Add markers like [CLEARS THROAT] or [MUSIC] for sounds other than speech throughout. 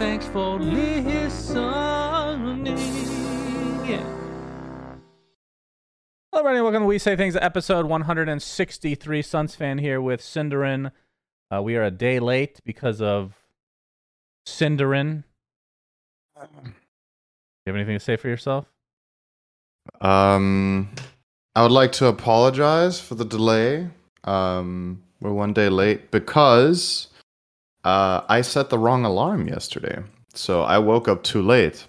Thanks for listening. Yeah. Hello, everybody. Welcome to We Say Things, episode 163. Suns fan here with Syndereren. Uh, we are a day late because of Syndereren. Do You have anything to say for yourself? Um, I would like to apologize for the delay. Um, we're one day late because uh, I set the wrong alarm yesterday. So I woke up too late.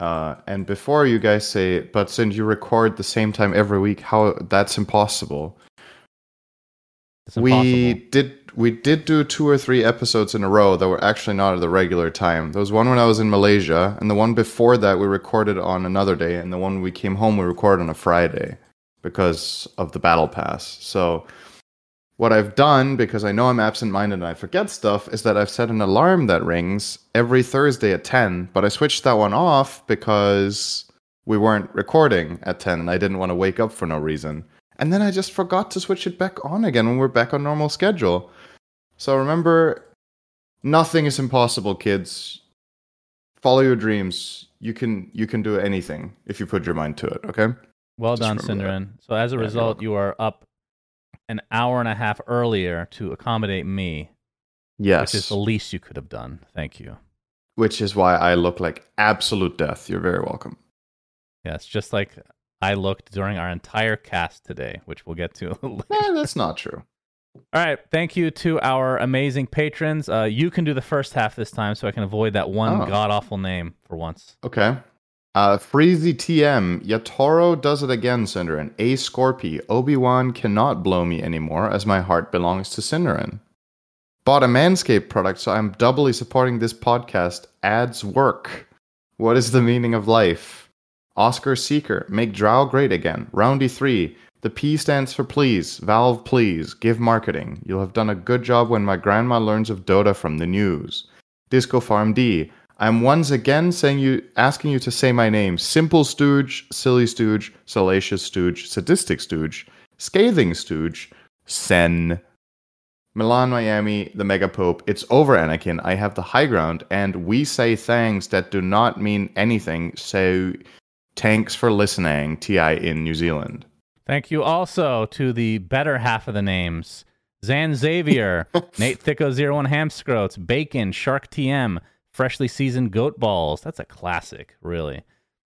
Uh, and before you guys say, but since you record the same time every week, how that's impossible. It's We did we did do two or three episodes in a row that were actually not at the regular time. There was one when I was in Malaysia, and the one before that we recorded on another day, and the one we came home we recorded on a Friday because of the battle pass. So what I've done, because I know I'm absent-minded and I forget stuff, is that I've set an alarm that rings every Thursday at 10, but I switched that one off because we weren't recording at 10 and I didn't want to wake up for no reason. And then I just forgot to switch it back on again when we're back on normal schedule. So remember, nothing is impossible, kids. Follow your dreams. You can you can do anything if you put your mind to it, okay? Well Just done. Syndereren. So, as a Yeah, result, you are up an hour and a half earlier to accommodate me, Yes. which is the least you could have done. Thank you. which is why I look like absolute death. You're very welcome. Yes, just like I looked during our entire cast today, which we'll get to [LAUGHS] later. Eh, that's not true. All right. Thank you to our amazing patrons. Uh, you can do the first half this time so I can avoid that one Oh. god awful name for once. Okay. Uh, Freezy TM. Yatoro does it again, Syndereren. A Scorpy. Obi-Wan cannot blow me anymore as my heart belongs to Syndereren. Bought a Manscaped product, so I'm doubly supporting this podcast. Ads work. What is the meaning of life? Oscar Seeker. Make Drow great again. Roundy 3. The P stands for please. Valve please. Give marketing. You'll have done a good job when my grandma learns of Dota from the news. Disco Farm D. I'm once again saying you asking you to say my name. Simple Stooge, Silly Stooge, Salacious Stooge, Sadistic Stooge, Scathing Stooge, Sen. Milan, Miami, the Mega Pope. It's over, Anakin. I have the high ground, and we say things that do not mean anything. So, thanks for listening, TI in New Zealand. Thank you also to the better half of the names Zan Xavier, [LAUGHS] Nate Thicko01 Hamscroats, Bacon, Shark TM, Freshly Seasoned Goat Balls. That's a classic, really.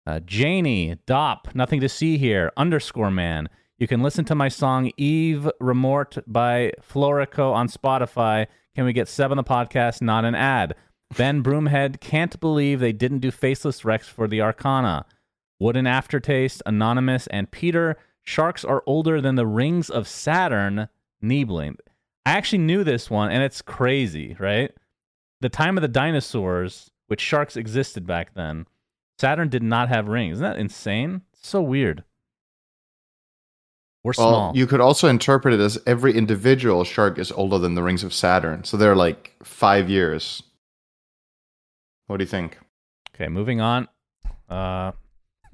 Uh, Janie, Dop, Nothing to See Here, Underscore Man. You can listen to my song Eve Remort by Florico on Spotify. Can we get sub on the podcast, not an ad? Ben Broomhead can't believe they didn't do Faceless Rex for the Arcana. Wooden Aftertaste, Anonymous, and Peter. Sharks are older than the rings of Saturn. Niebling. I actually knew this one, and it's crazy, right? The time of the dinosaurs, which sharks existed back then, Saturn did not have rings. Isn't that insane? So weird. We're Well, small. you could also interpret it as every individual shark is older than the rings of Saturn. So they're like five years. What do you think? okay, moving on. Uh,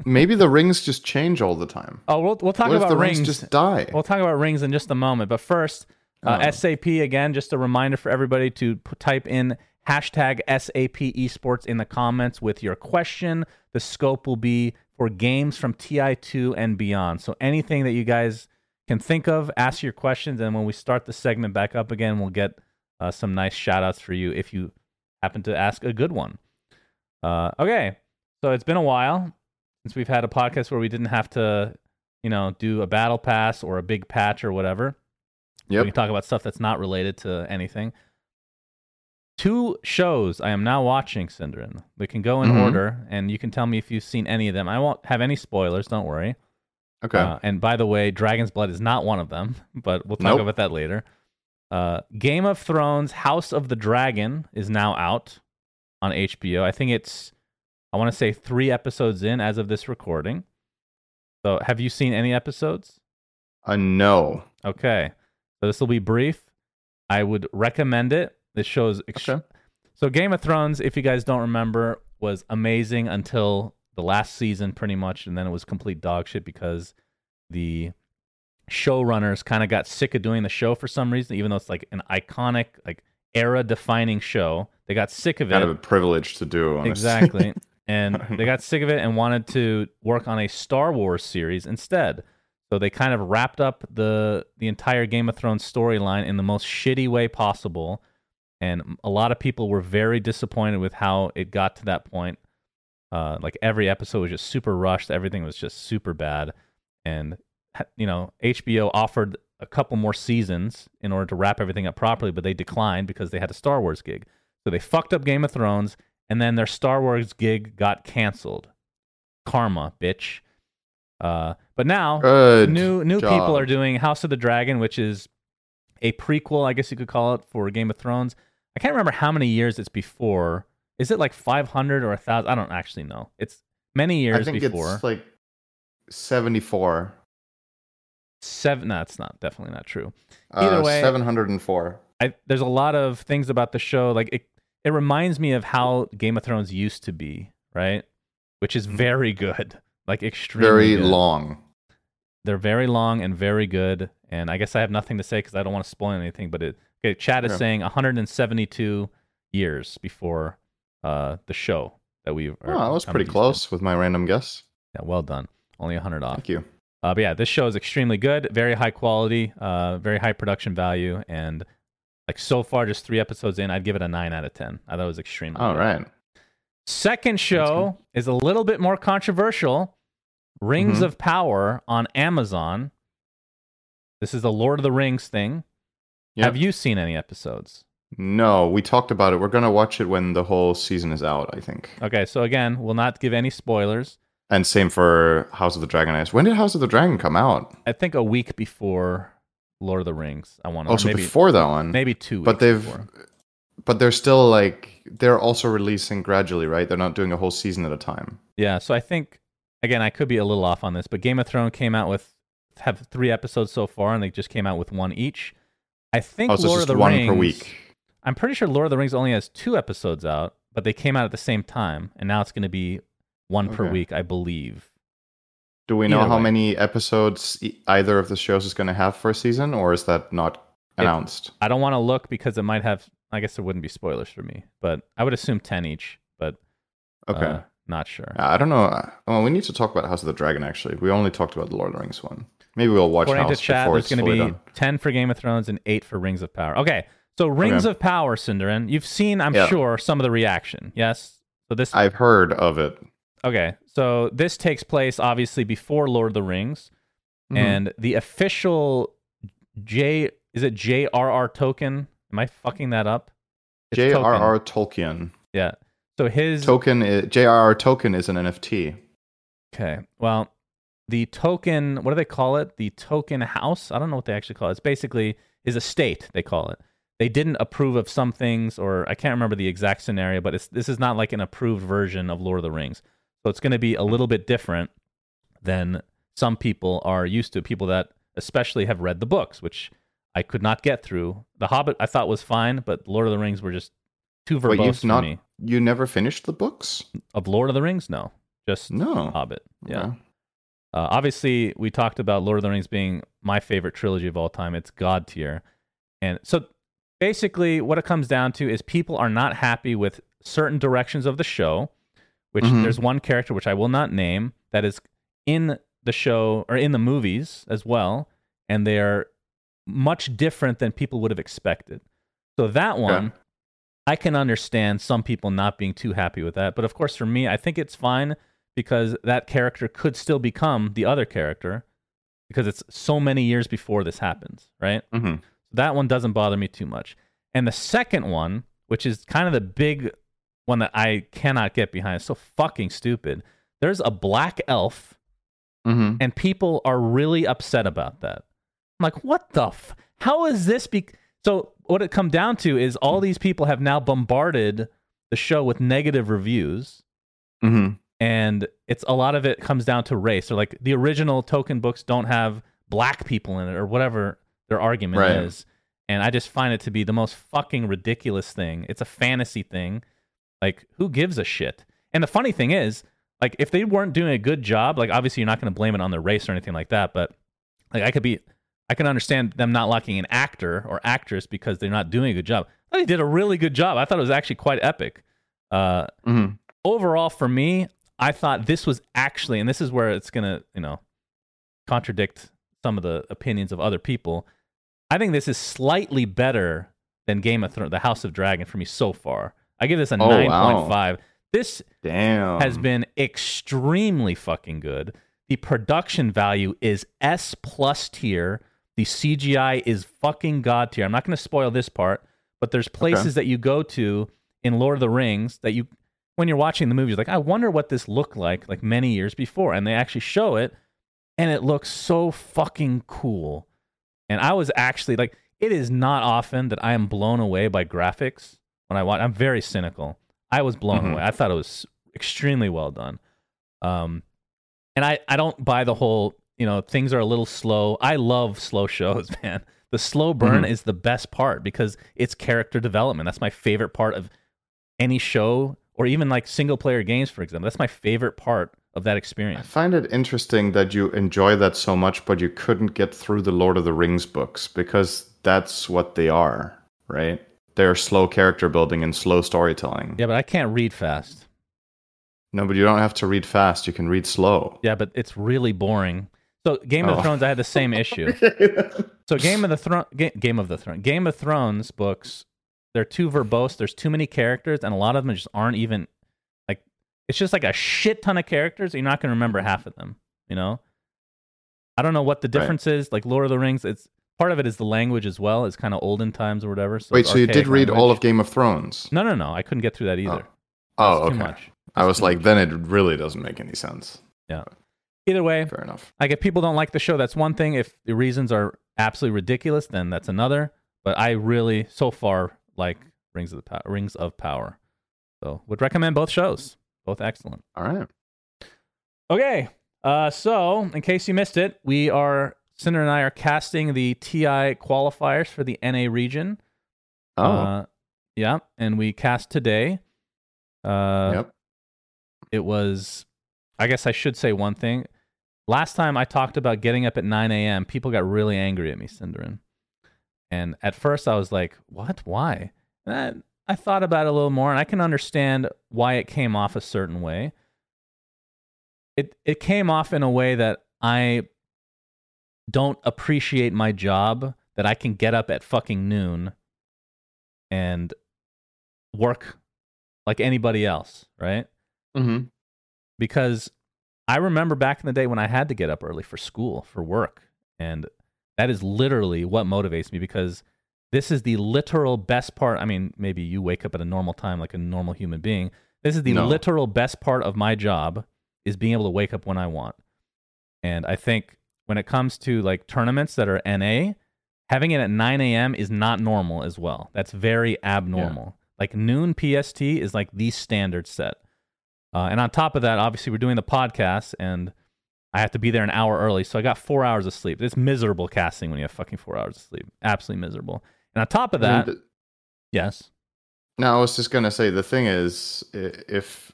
Maybe the rings just change all the time. oh, we'll we'll talk what about the rings. rings just die? We'll talk about rings in just a moment. But first, uh, Oh. SAP again, just a reminder for everybody to p- type in hashtag SAP esports in the comments with your question. The scope will be for games from TI2 and beyond. So anything that you guys can think of, ask your questions. And when we start the segment back up again, we'll get uh, some nice shout outs for you if you happen to ask a good one. Uh, okay. So it's been a while since we've had a podcast where we didn't have to, you know, do a battle pass or a big patch or whatever. Yep. We can talk about stuff that's not related to anything. Two shows I am now watching, Syndereren. We can go in Mhm. order, and you can tell me if you've seen any of them. I won't have any spoilers. Don't worry. Okay. Uh, and by the way, Dragon's Blood is not one of them, [LAUGHS] but we'll talk Nope. about that later. Uh, Game of Thrones House of the Dragon is now out on HBO. I think it's, I want to say three episodes in as of this recording. So have you seen any episodes? uh, no. Okay. So this will be brief. I would recommend it. This show is ext- Okay. So Game of Thrones, if you guys don't remember, was amazing until the last season pretty much and then it was complete dog shit because the showrunners kind of got sick of doing the show for some reason even though it's like an iconic like era defining show. They got sick of it. Kind of a privilege to do. Honestly. Exactly. [LAUGHS] And they got sick of it and wanted to work on a Star Wars series instead. So they kind of wrapped up the the entire Game of Thrones storyline in the most shitty way possible. And a lot of people were very disappointed with how it got to that point. Uh, like every episode was just super rushed. Everything was just super bad. And you know, HBO offered a couple more seasons in order to wrap everything up properly, but they declined because they had a Star Wars gig. So they fucked up Game of Thrones, and then their Star Wars gig got canceled. Karma, bitch. Uh, but now Good new new job. people are doing House of the Dragon, which is a prequel, I guess you could call it, for Game of Thrones. I can't remember how many years it's before. Is it like 500 or a 1,000? I don't actually know. It's many years I think before. it's like 74. Seven. No, it's not. Definitely not true. Uh, Either way- 704. I, there's a lot of things about the show. Like it, it reminds me of how Game of Thrones used to be, right? Which is very good, like extremely. Very good. long. They're very long and very good. And I guess I have nothing to say because I don't want to spoil anything. But it, okay, Chad is Yeah. saying 172 years before uh, the show that we. Oh, that was pretty to. close with my random guess. Yeah, well done. Only 100 off. Thank you. Uh, but yeah, this show is extremely good, very high quality, uh, very high production value, and like so far, just three episodes in, I'd give it a nine out of ten. I thought it was extremely. All good. right. Second show is a little bit more controversial. Rings Mhm. of Power on Amazon. This is the Lord of the Rings thing. Yep. Have you seen any episodes? No, we talked about it. We're gonna watch it when the whole season is out. I think. Okay, so again, we'll not give any spoilers. And same for House of the Dragon Eyes. When did House of the Dragon come out? I think a week before Lord of the Rings. I want to. Also maybe, before that one. maybe two. but they've before. but they're still like they're also releasing gradually, right? They're not doing a whole season at a time. Yeah, so I think again I could be a little off on this, but Game of Thrones came out with have three episodes so far, and they just came out with one each. I think Oh, so it's Lord of the one Rings. per week. I'm pretty sure Lord of the Rings only has two episodes out, but they came out at the same time, and now it's going to be one per week, I believe. Do we know Either how way. many episodes either of the shows is going to have for a season, or is that not announced? I don't want to look because it might have. I guess there wouldn't be spoilers for me, but I would assume ten each. But Okay. uh, not sure. I don't know. Uh, Well, we need to talk about House of the Dragon. Actually, we only talked about the Lord of the Rings one. Maybe we'll watch According House to chat, before there's it's going to fully be done. 10 for Game of Thrones and 8 for Rings of Power. Okay, so Rings Okay. of Power, Syndereren, you've seen, I'm Yeah. sure, some of the reaction. Yes? So this I've heard of it. Okay, so this takes place obviously before Lord of the Rings, Mhm. and the official J is it J.R.R. Token? Am I fucking that up? It's J.R.R. Tolkien. Tolkien. Yeah. So his Token. i- J.R.R. Token is an NFT. okay. Well, the token. What do they call it? The token house. I don't know what they actually call it. It's basically is a state They call it. They didn't approve of some things, or I can't remember the exact scenario, but it's this is not like an approved version of Lord of the Rings. So it's going to be a little bit different than some people are used to. People that especially have read the books, which I could not get through. The Hobbit I thought was fine, but Lord of the Rings were just too verbose you've for not. me. You never finished the books? Of Lord of the Rings, no, just No. Hobbit. Yeah. Okay. Uh, obviously, we talked about Lord of the Rings being my favorite trilogy of all time. It's God tier. And so basically, what it comes down to is people are not happy with certain directions of the show, which Mhm. there's one character, which I will not name, that is in the show or in the movies as well. And they're much different than people would have expected. So that one, I can understand some people not being too happy with that. But of course, for me, I think it's fine because that character could still become the other character because it's so many years before this happens, right? hmm That one doesn't bother me too much. And the second one, which is kind of the big one that I cannot get behind, it's so fucking stupid. There's a black elf hmm and people are really upset about that. I'm like, what the? F- How is this? Be- so what it come down to is all these people have now bombarded the show with negative reviews, hmm and it's a lot of it comes down to race or like the original token books don't have black people in it or whatever their argument Right. is. And I just find it to be the most fucking ridiculous thing. It's a fantasy thing. Like, who gives a shit? And the funny thing is, like, if they weren't doing a good job, like, obviously you're not going to blame it on their race or anything like that. But like, I could be, I can understand them not liking an actor or actress because they're not doing a good job. I thought he did a really good job. I thought it was actually quite epic. Uh, mm-hmm overall for me, I thought this was actually, and this is where it's gonna, you know, contradict some of the opinions of other people. I think this is slightly better than Game of Thrones, the House of Dragon for me so far. I give this a Oh, nine wow. point five. This Damn. has been extremely fucking good. The production value is S plus tier. The CGI is fucking god tier. I'm not going to spoil this part, but there's places that you go to in Lord of the Rings that you, when you're watching the movie, you're like, I wonder what this looked like like many years before, and they actually show it, and it looks so fucking cool. And I was actually like, it is not often that I am blown away by graphics when I watch. I'm very cynical. I was blown Mhm. away. I thought it was extremely well done. Um, and I, I don't buy the whole, you know, things are a little slow. I love slow shows, [LAUGHS] man. The slow burn Mhm. is the best part because it's character development. That's my favorite part of any show or even like single player games, for example. That's my favorite part of that experience. I find it interesting that you enjoy that so much, but you couldn't get through the Lord of the Rings books because that's what they are, right? They're slow character building and slow storytelling. Yeah, but I can't read fast. No, but you don't have to read fast. You can read slow. Yeah, but it's really boring. So Game of Oh. Thrones, I had the same issue. [LAUGHS] So Game of the Throne, Ga- Game of the Throne, Game of Thrones books, they're too verbose. There's too many characters, and a lot of them just aren't even like. It's just like a shit ton of characters. You're not going to remember mm-hmm. half of them. You know. I don't know what the Right. difference is. Like Lord of the Rings, it's part of it is the language as well. It's kind of olden times or whatever. So Wait, so you did read all of Game of Thrones? No, no, no. I couldn't get through that either. Oh, oh That's okay. I was like, much. then it really doesn't make any sense. Yeah. Either way, Fair enough. Like if people don't like the show, that's one thing. If the reasons are absolutely ridiculous, then that's another. But I really, so far, like Rings of the Power, Rings of Power. So would recommend both shows. Both excellent. All right. Okay. Uh, so in case you missed it, we are Cinder and I are casting the TI qualifiers for the NA region. Oh, Uh, yeah, and we cast today. Uh, yep. it was i guess i should say one thing last time i talked about getting up at 9 a.m people got really angry at me syndereren and at first i was like what why and I, I thought about it a little more and i can understand why it came off a certain way it it came off in a way that i don't appreciate my job that i can get up at fucking noon and work like anybody else right Mm-hmm. because I remember back in the day when I had to get up early for school, for work. And that is literally what motivates me because this is the literal best part. I mean, maybe you wake up at a normal time like a normal human being. This is the No. literal best part of my job is being able to wake up when I want. And I think when it comes to like tournaments that are NA, having it at 9 a.m. is not normal as well. That's very abnormal. Like noon PST is like the standard set. Uh, and on top of that, obviously, we're doing the podcast, and I have to be there an hour early. So I got four hours of sleep. It's miserable casting when you have fucking four hours of sleep. Absolutely miserable. And on top of that, yes. No, I was just gonna say the thing is, if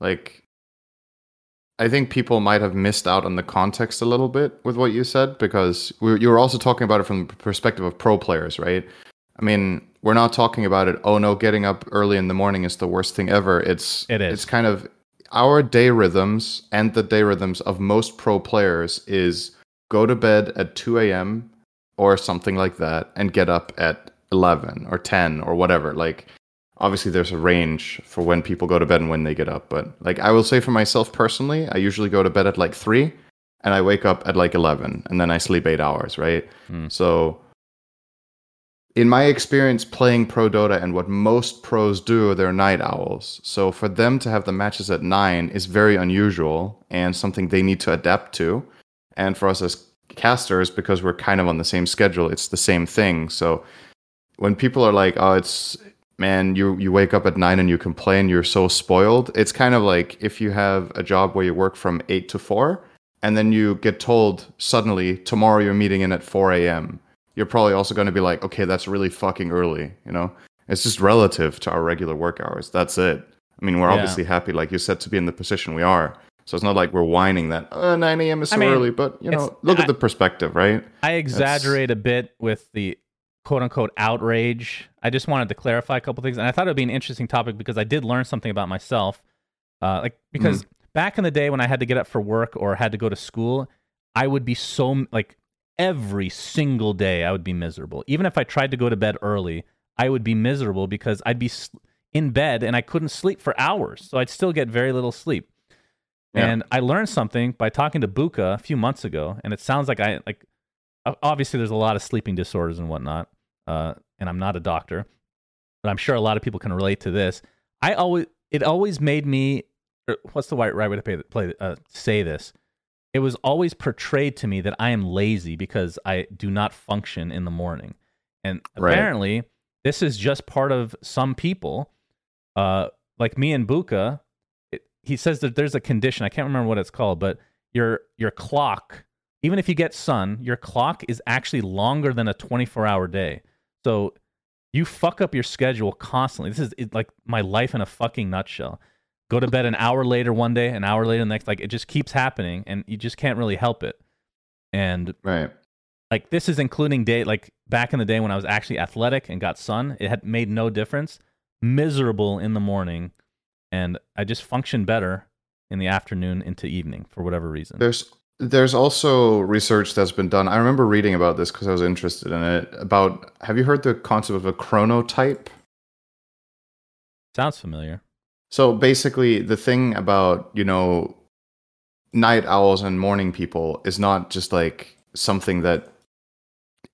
like, I think people might have missed out on the context a little bit with what you said because we, you were also talking about it from the perspective of pro players, right? I mean, we're not talking about it. Oh no, getting up early in the morning is the worst thing ever. It's It is. It's kind of our day rhythms and the day rhythms of most pro players is go to bed at 2 a.m. or something like that and get up at 11 or 10 or whatever. Like, obviously, there's a range for when people go to bed and when they get up. But, like, I will say for myself personally, I usually go to bed at like 3 and I wake up at like 11 and then I sleep eight hours, right? Hmm. So, in my experience playing pro dota and what most pros do they're night owls. So for them to have the matches at 9 is very unusual and something they need to adapt to. And for us as casters because we're kind of on the same schedule it's the same thing. So when people are like oh it's man you you wake up at 9 and you complain you're so spoiled it's kind of like if you have a job where you work from 8 to 4 and then you get told suddenly tomorrow you're meeting in at 4 a.m you're probably also going to be like, okay, that's really fucking early. You know, it's just relative to our regular work hours. That's it. I mean, we're Yeah. obviously happy, like you said, to be in the position we are. So it's not like we're whining that uh, 9 a.m. is so I mean, early, but you know, look I- at the perspective, right? I exaggerate a bit with the quote unquote outrage. I just wanted to clarify a couple things, and I thought it would be an interesting topic because I did learn something about myself. Uh, like because back in the day when I had to get up for work or had to go to school, I would be so like every single day I would be miserable. Even if I tried to go to bed early, I would be miserable because I'd be in bed and I couldn't sleep for hours. So I'd still get very little sleep. Yeah. And I learned something by talking to Buka a few months ago, and it sounds like I like. Obviously, there's a lot of sleeping disorders and whatnot, uh, and I'm not a doctor, but I'm sure a lot of people can relate to this. I always, it always made me. What's the right, right way to pay, play, uh, say this? It was always portrayed to me that I am lazy because I do not function in the morning, and Right. apparently, this is just part of some people, uh, like me and Buka it, he says that there's a condition i can't remember what it's called but your your clock even if you get sun your clock is actually longer than a 24 hour day. So you fuck up your schedule constantly. This is it, like my life in a fucking nutshell go to bed an hour later one day an hour later the next like it just keeps happening and you just can't really help it and Right. like this is including day like back in the day when I was actually athletic and got sun, it had made no difference. Miserable in the morning, and I just function better in the afternoon into evening for whatever reason. There's there's also research that's been done. I remember reading about this because I was interested in it. About have you heard the concept of a chronotype? Sounds familiar. So basically, the thing about you know night owls and morning people is not just like something that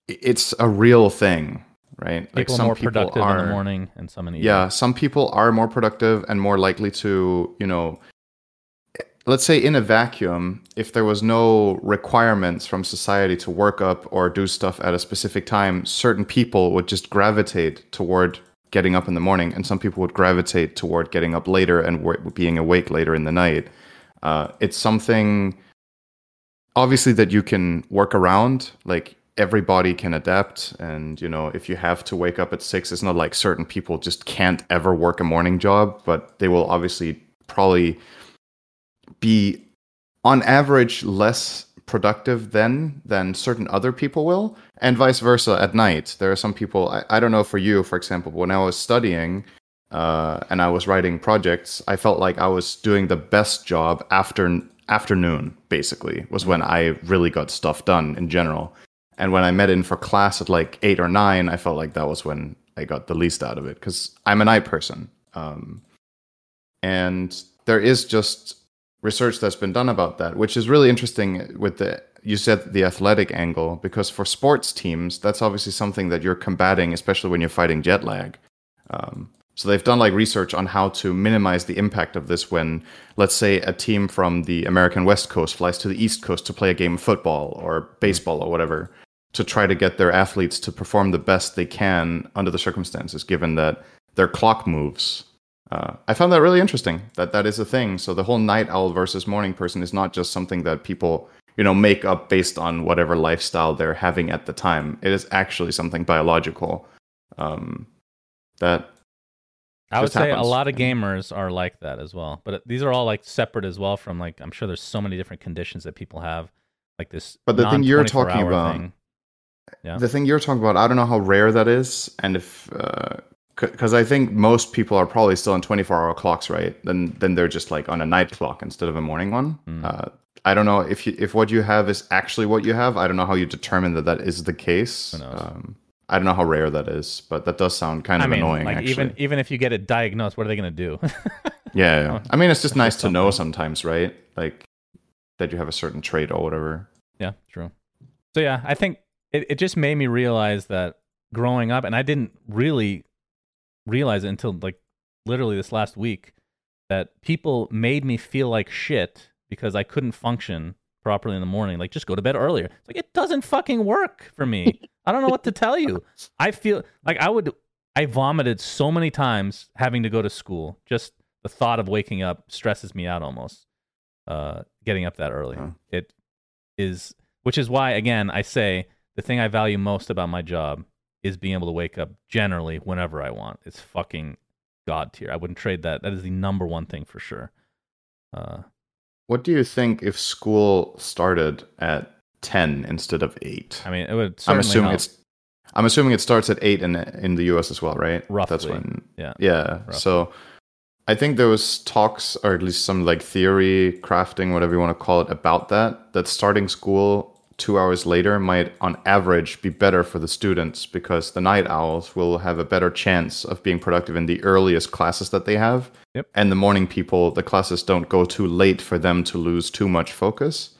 it's a real thing, right? like some People are in the morning and some in the Yeah, evening. some people are more productive and more likely to, you know, let's say in a vacuum, if there was no requirements from society to work up or do stuff at a specific time, certain people would just gravitate toward getting up in the morning, and some people would gravitate toward getting up later and wa- being awake later in the night. Uh, it's something obviously that you can work around like everybody can adapt and you know if you have to wake up at six it's not like certain people just can't ever work a morning job but they will obviously probably be on average less productive then than certain other people will and vice versa at night. There are some people i, I don't know for you for example when i was studying uh, and i was writing projects i felt like i was doing the best job after afternoon basically was when i really got stuff done in general. And when i met in for class at like eight or nine i felt like that was when i got the least out of it because i'm a night person. Um, and there is just research that's been done about that, which is really interesting with the you said the athletic angle because for sports teams that's obviously something that you're combating, especially when you're fighting jet lag. Um, so they've done like research on how to minimize the impact of this when, let's say, a team from the American West Coast flies to the East Coast to play a game of football or baseball or whatever, to try to get their athletes to perform the best they can under the circumstances, given that their clock moves. Uh, I found that really interesting. That that is a thing. So the whole night owl versus morning person is not just something that people you know make up based on whatever lifestyle they're having at the time. It is actually something biological. Um, that I would say happens. a lot of gamers are like that as well. But these are all like separate as well from like I'm sure there's so many different conditions that people have, like this. But the thing you're talking about- thing. Yeah. the thing you're talking about, I don't know how rare that is, and if uh, because I think most people are probably still on 24 hour clocks, right? Then then they're just like on a night clock instead of a morning one. Mm. Uh, I don't know if you, if what you have is actually what you have. I don't know how you determine that that is the case. Um, I don't know how rare that is, but that does sound kind I of mean, annoying. like actually, even even if you get it diagnosed, what are they going to do? [LAUGHS] yeah, yeah. I mean, it's just nice to know sometimes, right? Like that you have a certain trait or whatever. Yeah, true. So yeah, I think it, it just made me realize that growing up, and I didn't really realize it until like literally this last week that people made me feel like shit because I couldn't function properly in the morning. Like, just go to bed earlier. It's like, it doesn't fucking work for me. I don't know what to tell you. I feel like I would, I vomited so many times having to go to school. Just the thought of waking up stresses me out almost, uh, getting up that early. Huh. It is, which is why, again, I say the thing I value most about my job is being able to wake up generally whenever I want. It's fucking god tier. I wouldn't trade that. That is the number one thing for sure. Uh, What do you think if school started at 10 instead of 8? I mean, it would. I'm assuming help. it's I'm assuming it starts at 8 in in the US as well, right? That's Roughly, when yeah. Yeah. Roughly. So I think there was talks or at least some like theory crafting whatever you want to call it about that that starting school 2 hours later might on average be better for the students because the night owls will have a better chance of being productive in the earliest classes that they have. Yep. And the morning people, the classes don't go too late for them to lose too much focus.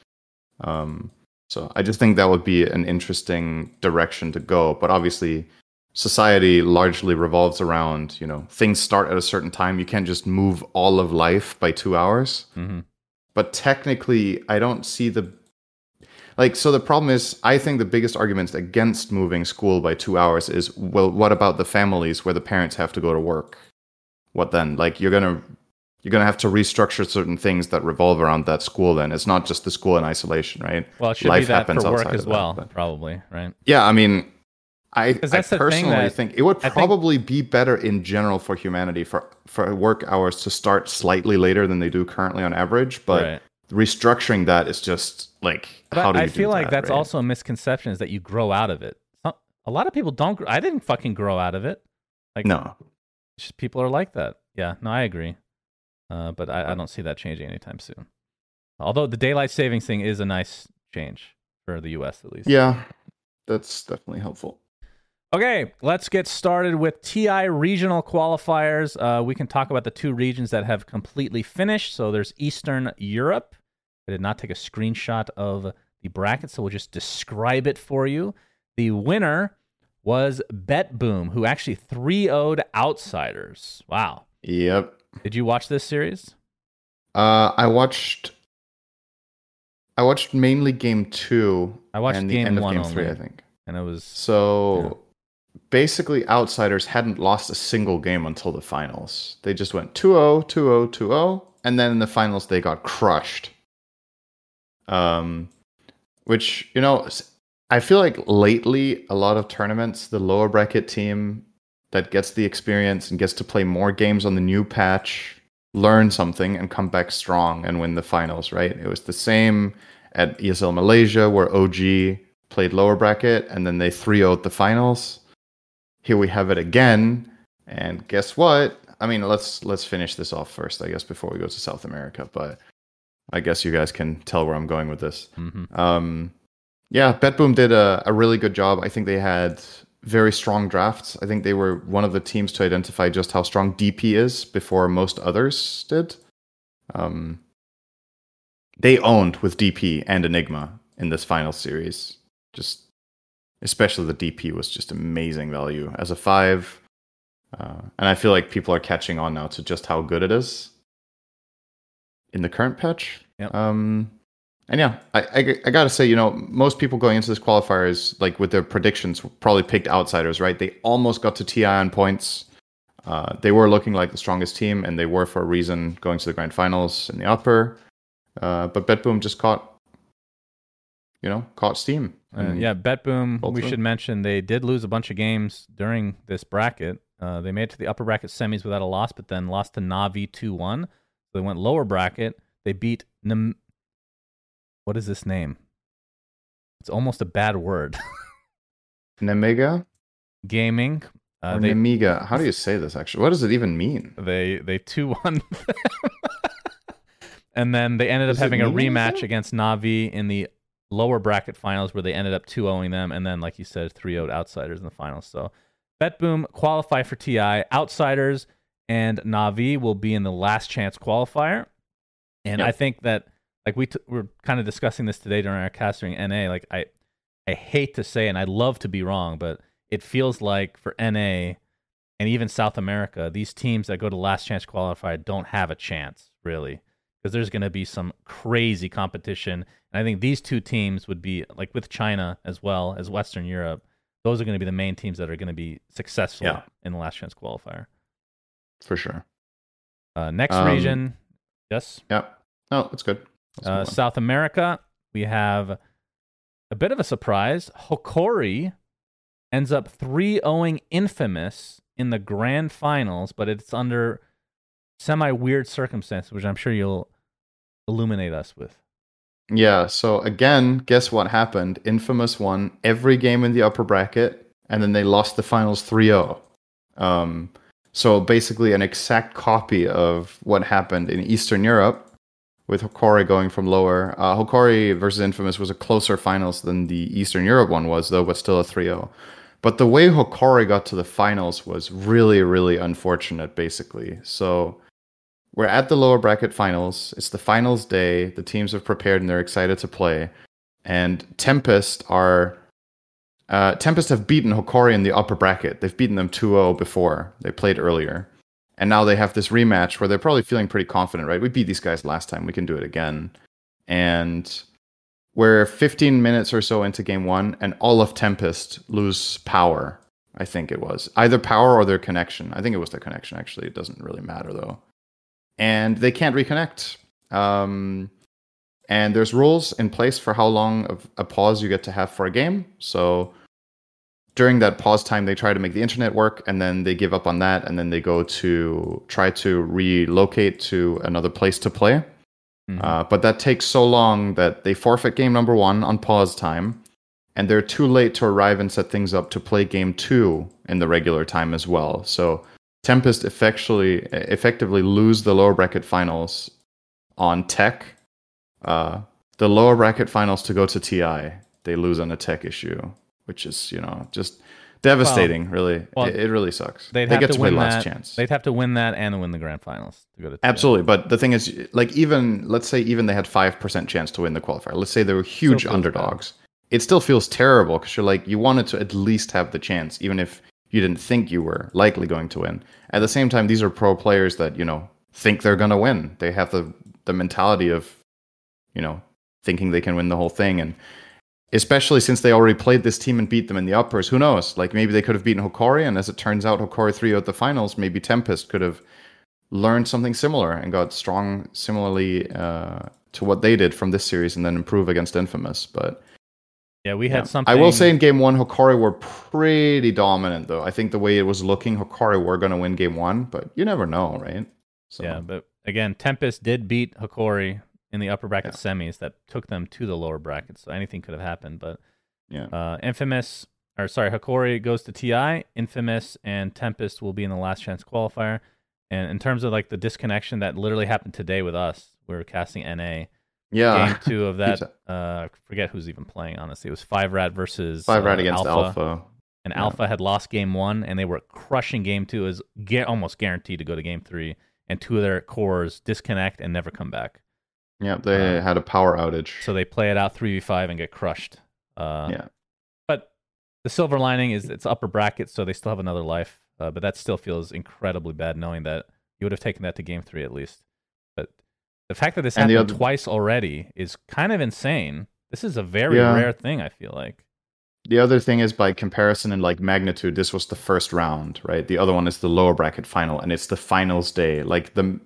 Um, so I just think that would be an interesting direction to go. But obviously, society largely revolves around you know things start at a certain time. You can't just move all of life by two hours. Mhm. But technically, I don't see the like. So the problem is, I think the biggest arguments against moving school by two hours is well, what about the families where the parents have to go to work? What then? Like you're gonna you're gonna have to restructure certain things that revolve around that school. Then it's not just the school in isolation, right? Well, it should Life be that happens for work outside as of that, well, probably, right? Yeah, I mean, I, I 'Cause that's the thing personally think it would I think- probably be better in general for humanity for for work hours to start slightly later than they do currently on average. But right. Restructuring that is just like But how do you I feel like that, that's right? also a misconception is that you grow out of it. A lot of people don't. I didn't fucking grow out of it. Like no. just people are like that. Yeah, no, I agree. Uh, but I, I don't see that changing anytime soon. Although the daylight savings thing is a nice change for the U.S. at least. Yeah, that's definitely helpful. Okay, let's get started with TI regional qualifiers. Uh, we can talk about the two regions that have completely finished. So there's Eastern Europe. I did not take a screenshot of the bracket, so we'll just describe it for you. The winner was BetBoom, who actually 3 0'd Outsiders. Wow. Yep. Did you watch this series? Uh, I watched. I watched mainly game two. I watched and game the end one of game three, only. I think. And it was. So basically, outsiders hadn't lost a single game until the finals. They just went 2 0, 2 0, 2 0. And then in the finals, they got crushed. Um, which, you know, I feel like lately, a lot of tournaments, the lower bracket team that gets the experience and gets to play more games on the new patch, learn something and come back strong and win the finals, right? It was the same at ESL Malaysia where OG played lower bracket and then they 3 0 the finals. Here we have it again. And guess what? I mean, let's let's finish this off first, I guess, before we go to South America. But I guess you guys can tell where I'm going with this. mhm. Um, yeah, BetBoom did a, a really good job. I think they had very strong drafts. I think they were one of the teams to identify just how strong DP is before most others did. Um, they owned with DP and Enigma in this final series. Just especially the DP was just amazing value as a five. Uh, and I feel like people are catching on now to just how good it is in the current patch. Yep. Um, and yeah, I, I, I gotta say, you know, most people going into this qualifiers, like with their predictions, probably picked outsiders, right? They almost got to TI on points. Uh, they were looking like the strongest team, and they were for a reason going to the grand finals in the upper. Uh, but BetBoom just caught, you know, caught steam. Uh, yeah, BetBoom. We through. should mention they did lose a bunch of games during this bracket. Uh, they made it to the upper bracket semis without a loss, but then lost to Navi 2 1. So they went lower bracket. They beat Nem- What is this name? It's almost a bad word. [LAUGHS] Nemega Gaming. Uh, or they, Nemiga. How do you say this actually? What does it even mean? they they 2 1. [LAUGHS] and then they ended up Does having a rematch anything? against Navi in the lower bracket finals where they ended up 2 0ing them. And then, like you said, 3 0 outsiders in the finals. So BetBoom qualify for TI. Outsiders and Navi will be in the last chance qualifier. And Yep. I think that, like, we t- we're kind of discussing this today during our casting NA. Like, I, I hate to say, and I'd love to be wrong, but it feels like for NA and even South America, these teams that go to last chance qualifier don't have a chance really because there's going to be some crazy competition. And I think these two teams would be like with China as well as Western Europe. Those are going to be the main teams that are going to be successful Yeah. in the last chance qualifier. For sure. Uh, next Um, region, yes, Yeah. No, that's good. Uh. South America. We have a bit of a surprise. Hokori ends up 3 0ing Infamous in the grand finals, but it's under semi weird circumstances, which I'm sure you'll illuminate us with. Yeah, so again, guess what happened? Infamous won every game in the upper bracket, and then they lost the finals 3 0. Um, so basically, an exact copy of what happened in Eastern Europe, with Hokori going from lower. Uh, Hokori versus Infamous was a closer finals than the Eastern Europe one was, though, but still a 3 0. But the way Hokori got to the finals was really, really unfortunate, basically. So we're at the lower bracket finals. It's the finals day. The teams have prepared and they're excited to play. And Tempest are uh, Tempest have beaten Hokori in the upper bracket. They've beaten them 2-0 before. They played earlier. And now they have this rematch where they're probably feeling pretty confident, right? We beat these guys last time. We can do it again. And we're 15 minutes or so into game one, and all of Tempest lose power. I think it was either power or their connection. I think it was their connection. Actually, it doesn't really matter though and they can't reconnect. Um, and there's rules in place for how long of a pause you get to have for a game. So during that pause time, they try to make the internet work, and then they give up on that, and then they go to try to relocate to another place to play. Mhm. Uh, but that takes so long that they forfeit game number one on pause time, and they're too late to arrive and set things up to play game two in the regular time as well. So Tempest effectively effectively lose the lower bracket finals on tech. Uh, the lower bracket finals to go to TI, they lose on a tech issue, which is you know just devastating. really, well, it, it really sucks. They'd they have get to, to, play win last that. chance. They'd have to win that and win the grand finals to go to TI. Absolutely, but the thing is, like, even let's say even they had five percent chance to win the qualifier. Let's say they were huge underdogs. It still feels terrible because you're like you wanted to at least have the chance, even if you didn't think you were likely going to win. At the same time, these are pro players that you know think they're going to win. They have the the mentality of, you know, thinking they can win the whole thing, and especially since they already played this team and beat them in the uppers. Who knows? Like maybe they could have beaten Hokori, and as it turns out, Hokori three out the finals. Maybe Tempest could have learned something similar and got strong similarly uh, to what they did from this series, and then improve against Infamous. But Yeah, we had yeah. something. I will say in game one, Hokori were pretty dominant, though. I think the way it was looking, Hokori were going to win game one, but you never know, right? So, Yeah, but again, Tempest did beat Hokori in the upper bracket Yeah. semis that took them to the lower bracket, so anything could have happened. But yeah. uh, Infamous, or sorry, Hokori goes to TI. Infamous and Tempest will be in the last chance qualifier. And in terms of like the disconnection that literally happened today with us, we were casting NA. yeah. Game two of [LAUGHS] that, uh, I forget who's even playing. Honestly, it was Five Rat versus Five uh, against Alpha. and Yeah. Alpha had lost game one, and they were crushing game two. Is almost guaranteed to go to game three, and two of their cores disconnect and never come back. Yeah, they Uh, had a power outage. So they play it out three v five and get crushed. Uh, yeah. But the silver lining is it's upper bracket, so they still have another life. Uh, but that still feels incredibly bad, knowing that you would have taken that to game three at least. But the fact that this And happened other- twice already is kind of insane. This is a very Yeah. rare thing. I feel like. The other thing is by comparison and like magnitude, this was the first round, right? The other one is the lower bracket final, and it's the finals day. Like the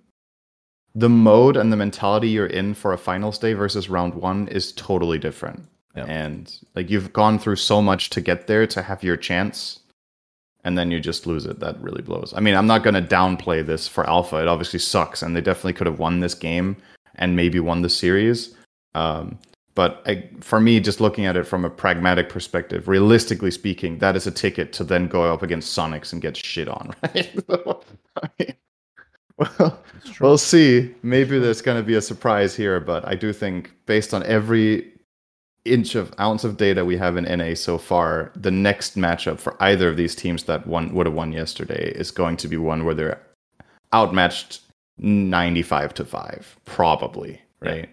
the mode and the mentality you're in for a finals day versus round one is totally different. Yep. And like you've gone through so much to get there to have your chance, and then you just lose it. That really blows. I mean, I'm not gonna downplay this for Alpha. It obviously sucks, and they definitely could have won this game and maybe won the series. Um, but I, for me, just looking at it from a pragmatic perspective, realistically speaking, that is a ticket to then go up against Soniqs and get shit on, [LAUGHS] right? [LAUGHS] I mean, well, we'll see. Maybe there's going to be a surprise here, but I do think, based on every inch of ounce of data we have in NA so far, the next matchup for either of these teams that won would have won yesterday is going to be one where they're outmatched 95 to 5 probably right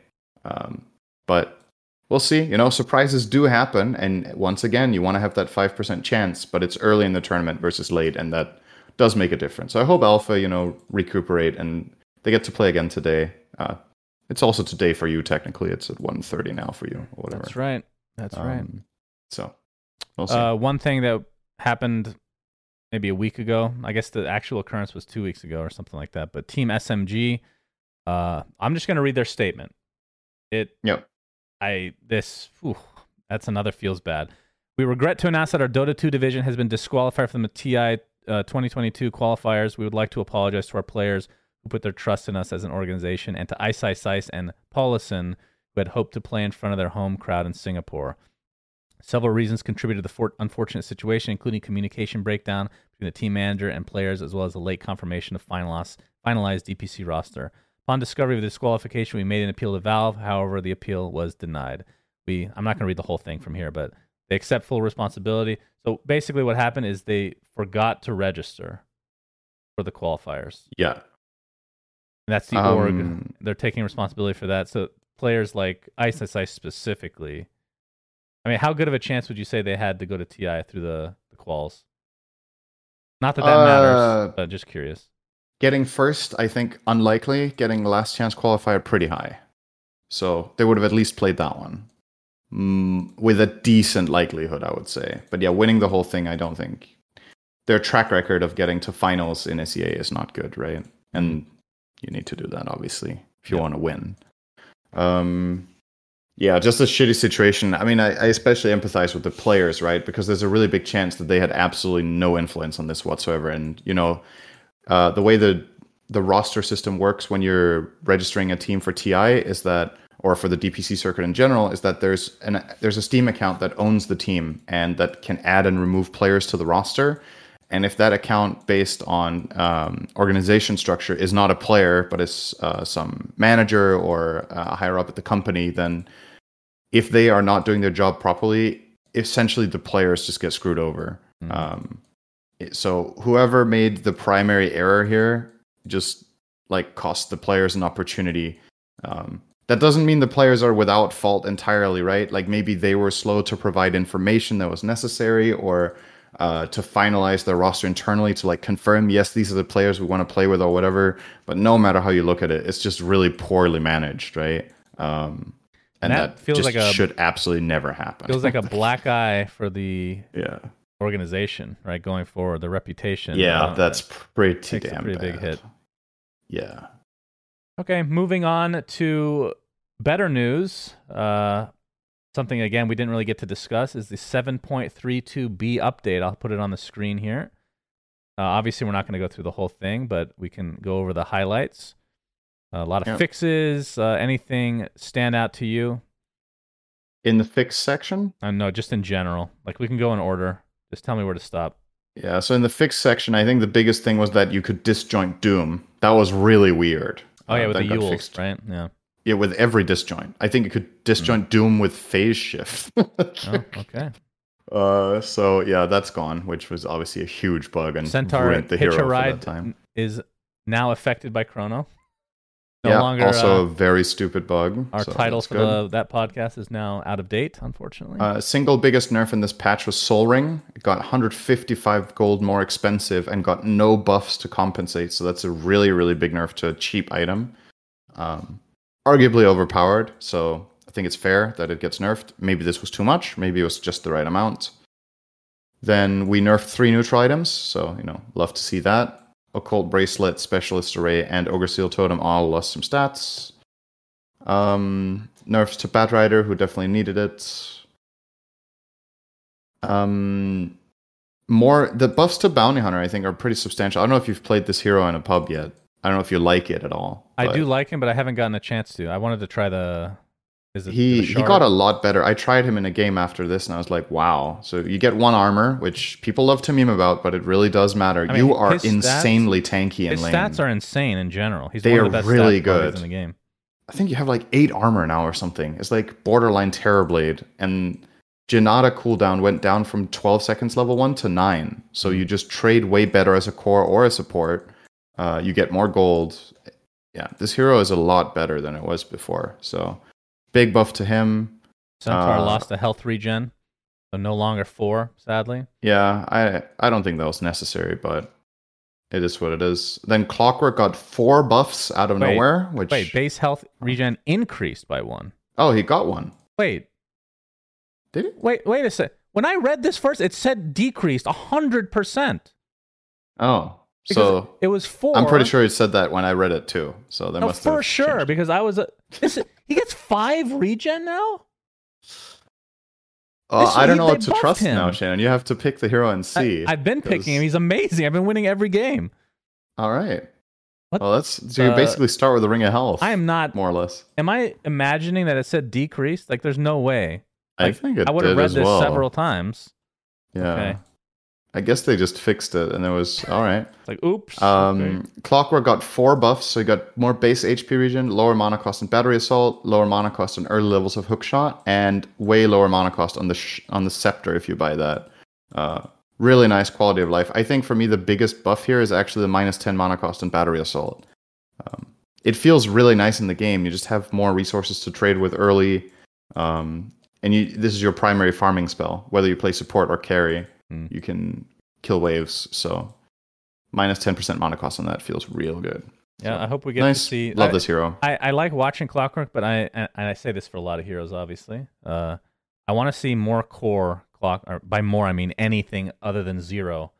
um, but we'll see. You know, surprises do happen, and once again, you want to have that five percent chance, but it's early in the tournament versus late, and that does make a difference. So I hope Alpha, you know, recuperate and they get to play again today. Uh, it's also today for you. Technically, it's at 1.30 now for you, or whatever. That's right. That's right. Um, So we'll see. Uh, one thing that happened maybe a week ago, I guess the actual occurrence was two weeks ago or something like that. But Team SMG, uh, I'm just going to read their statement. It, yep. I this, whew, that's another feels bad. We regret to announce that our Dota 2 division has been disqualified from the TI uh, 2022 qualifiers. We would like to apologize to our players who put their trust in us as an organization, and to Ice Ice and Paulison, who had hoped to play in front of their home crowd in Singapore. Several reasons contributed to the for- unfortunate situation, including communication breakdown between the team manager and players, as well as the late confirmation of finalized, finalized DPC roster. Upon discovery of the disqualification, we made an appeal to Valve. However, the appeal was denied. We I'm not going to read the whole thing from here, but they accept full responsibility. So basically, what happened is they forgot to register for the qualifiers. Yeah. And that's the org. Um, They're taking responsibility for that. So players like Ice Ice Ice specifically. I mean, how good of a chance would you say they had to go to TI through the, the quals? Not that that Uh, matters, but just curious. Getting first, I think unlikely. Getting last chance qualifier, pretty high. So they would have at least played that one mm, with a decent likelihood, I would say. But yeah, winning the whole thing, I don't think their track record of getting to finals in SEA is not good, right? And you need to do that obviously if you Yeah. want to win. Um, yeah, just a shitty situation. I mean, I, I especially empathize with the players, right? Because there's a really big chance that they had absolutely no influence on this whatsoever. And you know, uh, the way the the roster system works when you're registering a team for TI is that, or for the DPC circuit in general, is that there's an there's a Steam account that owns the team and that can add and remove players to the roster. And if that account, based on um, organization structure, is not a player but is uh, some manager or uh, higher up at the company, then if they are not doing their job properly, essentially the players just get screwed over. Mhm. Um, so whoever made the primary error here just like cost the players an opportunity. Um, that doesn't mean the players are without fault entirely, right? Like maybe they were slow to provide information that was necessary or uh, to finalize their roster internally to like confirm, yes, these are the players we want to play with or whatever. But no matter how you look at it, it's just really poorly managed, right? Um, and That that, feels just like a- should absolutely never happen. Feels like a [LAUGHS] black eye for the yeah, organization, right? Going forward, the reputation. yeah, Uh, that's pretty damn pretty big hit. Yeah. Okay, moving on to better news. Uh, something again we didn't really get to discuss is the 7.32b update. I'll put it on the screen here. Uh, obviously, we're not going to go through the whole thing, but we can go over the highlights. a lot of Yeah. fixes. Uh, anything stand out to you? In the fix section, Uh, no, just in general. Like we can go in order. Just tell me where to stop. Yeah, so in the fix section, I think the biggest thing was that you could disjoint Doom. That was really weird. Oh yeah, Uh, with the Euls, fixed. right? Yeah. Yeah, with every disjoint. I think it could disjoint Doom with phase shift. [LAUGHS] Oh, okay. uh, so yeah, that's gone, which was obviously a huge bug and Centaur ruined the hero for that time. is now affected by Chrono. No yeah, longer. also uh, a very stupid bug. our so title for the, that podcast is now out of date, unfortunately. Uh, single biggest nerf in this patch was Soul Ring. It got 155 gold more expensive and got no buffs to compensate. So that's a really, really big nerf to a cheap item. Um, arguably overpowered. So I think it's fair that it gets nerfed. Maybe this was too much. Maybe it was just the right amount. Then we nerfed three neutral items. So, you know, love to see that. Occult Bracelet, Specialist Array, and Ogre Seal Totem all lost some stats. Um, nerfs to Batrider, who definitely needed it. Um, more the buffs to Bounty Hunter, I think, are pretty substantial. I don't know if you've played this hero in a pub yet. I don't know if you like it at all. I but do like him, but I haven't gotten a chance to. I wanted to try the. He he got a lot better. I tried him in a game after this, and I was like, wow. So you get one armor, which people love to meme about, but it really does matter. I mean, you are stats- insanely tanky in lane. His lane. stats are insane in general. He's They one are of the best really good. in the game. I think you have like eight armor now or something. It's like borderline Terrorblade. And Jinada cooldown went down from 12 seconds level 1 to 9. So you just trade way better as a core or a support. Uh, you get more gold. Yeah, this hero is a lot better than it was before. So big buff to him. Centaur Uh, lost a health regen, so no longer four, sadly. Yeah, I I don't think that was necessary, but it is what it is. Then Clockwork got four buffs out of Wait, nowhere, which Wait, base health regen increased by one. oh he got one. Wait, Did he? wait, wait a sec. When I read this first, it said decreased hundred percent. Oh, so it was four. I'm pretty sure he said that when I read it too. So that No, must for sure, changed. because I was. A, this, he gets five regen now. Uh, I don't know what to trust him. now, Shannon. You have to pick the hero and see. I, have been 'cause- picking him. He's amazing. I've been winning every game. All right. What Well, that's so you basically start with the ring of health. I am not. more or less. Am I imagining that it said decreased? Like, there's no way. I think it I would have read as this well. several times. Yeah. Okay. I guess they just fixed it, and it was all right. [LAUGHS] Like, oops. Um, okay. Clockwork got four buffs, so you got more base HP regen, lower mana cost on battery assault, lower mana cost on early levels of hookshot, and way lower mana cost on the sh- on the scepter if you buy that. Uh, really nice quality of life. I think for me the biggest buff here is actually the minus ten mana cost on battery assault. Um, it feels really nice in the game. You just have more resources to trade with early, um, and you, this is your primary farming spell. Whether you play support or carry, Hmm. you can kill waves. So minus 10% mana cost on that feels real good. yeah, I hope we get nice. to see. Love I, this hero. I, I like watching Clockwork, but I and I say this for a lot of heroes, obviously. Uh, I want to see more core clock. Or by more, I mean anything other than zero,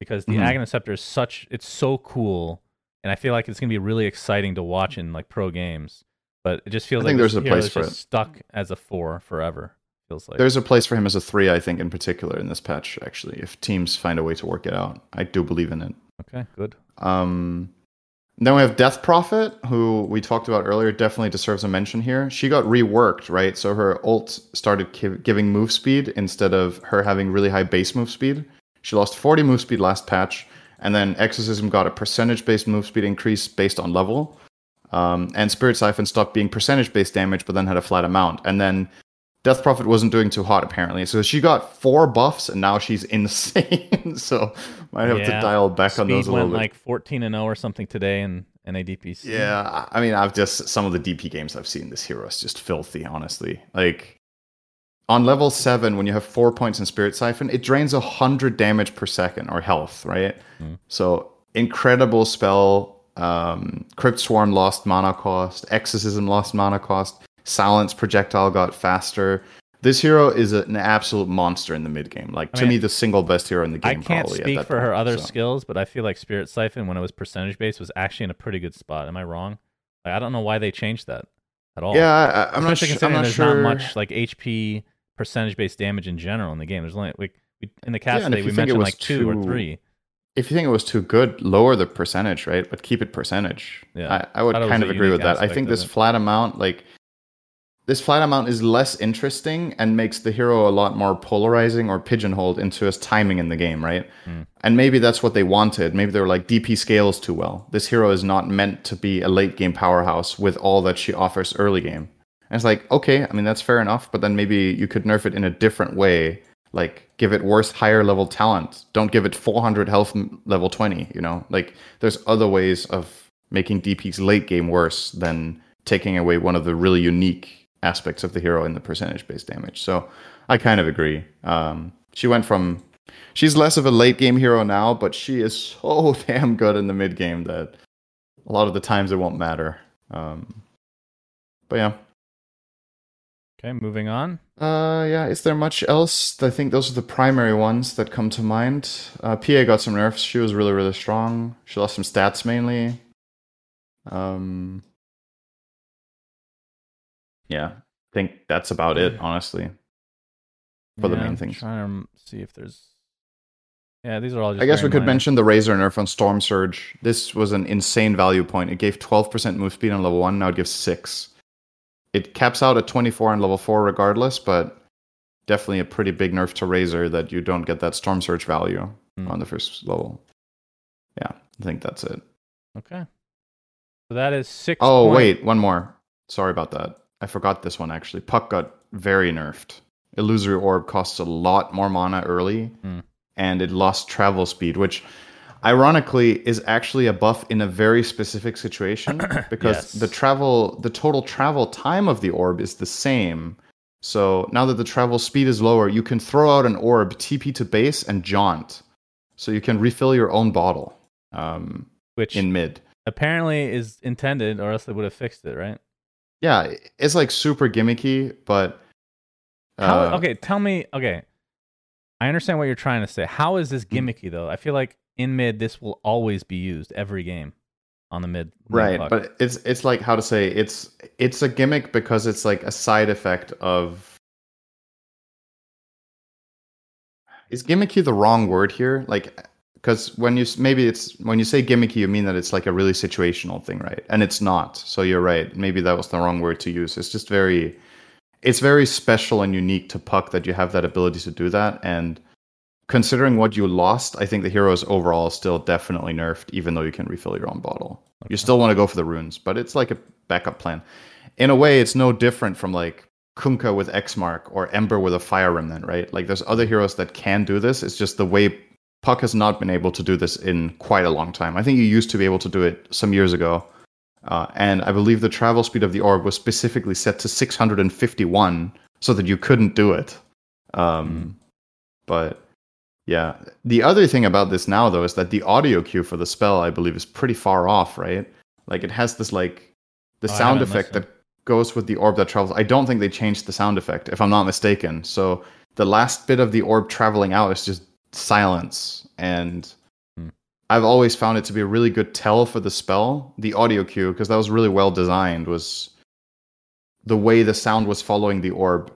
because the Mhm. Aghanim Scepter is such. It's so cool, and I feel like it's gonna be really exciting to watch in like pro games. But it just feels I like think there's a place for it. stuck as a four forever. Feels like There's a place for him as a three, I think, in particular in this patch, actually, if teams find a way to work it out. I do believe in it. okay, good. Um, then we have Death Prophet, who we talked about earlier, definitely deserves a mention here. She got reworked, right? So her ult started ki- giving move speed instead of her having really high base move speed. She lost 40 move speed last patch, and then Exorcism got a percentage based move speed increase based on level. Um, and Spirit Siphon stopped being percentage based damage, but then had a flat amount. And then Death Prophet wasn't doing too hot apparently, so she got four buffs, and now she's [LAUGHS] insane. so might have to dial back Speed on those a little went bit. like 14 and 0 or something today in NADPC. Yeah, I mean, I've just some of the DP games I've seen. This hero is just filthy, honestly. Like on level seven, when you have four points in Spirit Siphon, it drains a hundred damage per second or health, right? Mm. So incredible spell. Um, Crypt Swarm lost mana cost. Exorcism lost mana cost. Silence projectile got faster. This hero is a- an absolute monster in the mid game. Like I to mean, me, the single best hero in the game. I can't speak for her other so. skills, but I feel like Spirit Siphon, when it was percentage based, was actually in a pretty good spot. Am I wrong? Like, I don't know why they changed that at all. Yeah, I, I'm not. Sh- I'm not there's sure. not much like HP percentage based damage in general in the game. There's only like we, in the cast if today we mentioned like two or three. if you think it was too good, lower the percentage, right? But keep it percentage. Yeah. I, I would Thought it was kind of agree with that. I think this it. flat amount, like this flat amount, is less interesting and makes the hero a lot more polarizing or pigeonholed into his timing in the game, right? Hmm. And maybe that's what they wanted. Maybe they were like DP scales too well. This hero is not meant to be a late game powerhouse with all that she offers early game. And it's like, okay, I mean that's fair enough, but then maybe you could nerf it in a different way like give it worse higher level talent don't give it 400 health level 20 you know like there's other ways of making dp's late game worse than taking away one of the really unique aspects of the hero in the percentage based damage so i kind of agree um, she went from she's less of a late game hero now but she is so [LAUGHS] damn good in the mid game that a lot of the times it won't matter um, but yeah Okay, moving on. uh, yeah. Is there much else? I think those are the primary ones that come to mind. Uh, PA got some nerfs. She was really, really strong. She lost some stats mainly. Um, yeah, I think that's about it, honestly. For the main I'm things. Trying to see if there's. Yeah, these are all. Just I guess very we could minor. mention the Razor nerf on Storm Surge. This was an insane value point. It gave 12% move speed on level 1, now it gives 6. It caps out at 24 on level 4 regardless, but definitely a pretty big nerf to Razor that you don't get that Storm Surge value Hmm. on the first level. Yeah, I think that's it. Okay. So that is six. Oh, point- wait, one more. Sorry about that. I forgot this one actually. Puck got very nerfed. Illusory Orb costs a lot more mana early, Hmm. and it lost travel speed, which ironically is actually a buff in a very specific situation [COUGHS] because Yes. the travel the total travel time of the orb is the same, So now that the travel speed is lower, you can throw out an orb, TP to base, and jaunt. So you can refill your own bottle um, Which in mid. apparently is intended, or else they would have fixed it, right? Yeah, it's like super gimmicky, but How, uh, okay, tell me. Okay, I understand what you're trying to say. How is this Mm. gimmicky though? I feel like in mid, this will always be used every game on the mid. mid right puck. but it's it's like how to say it's it's a gimmick because it's like a side effect of is gimmicky the wrong word here like because when you maybe it's when you say gimmicky you mean that it's like a really situational thing right? And it's not. So you're right. Maybe that was the wrong word to use. It's just very it's very special and unique to puck that you have that ability to do that. And considering what you lost i think the hero is overall still definitely nerfed even though you can refill your own bottle. You still want to go for the runes but it's like a backup plan. In a way it's no different from like Kunkka with x mark or ember with a fire remnant right? Like there's other heroes that can do this. It's just the way puck has not been able to do this in quite a long time i think you used to be able to do it some years ago uh, and I believe the travel speed of the orb was specifically set to 651 so that you couldn't do it. Um, But yeah, the other thing about this now though is that the audio cue for the spell, I believe, is pretty far off, right? Like it has this like the Oh, sound effect that goes with the orb that travels. I don't think they changed the sound effect, if I'm not mistaken. So the last bit of the orb traveling out is just silence and Hmm. I've always found it to be a really good tell for the spell, the audio cue, because that was really well designed. Was the way the sound was following the orb,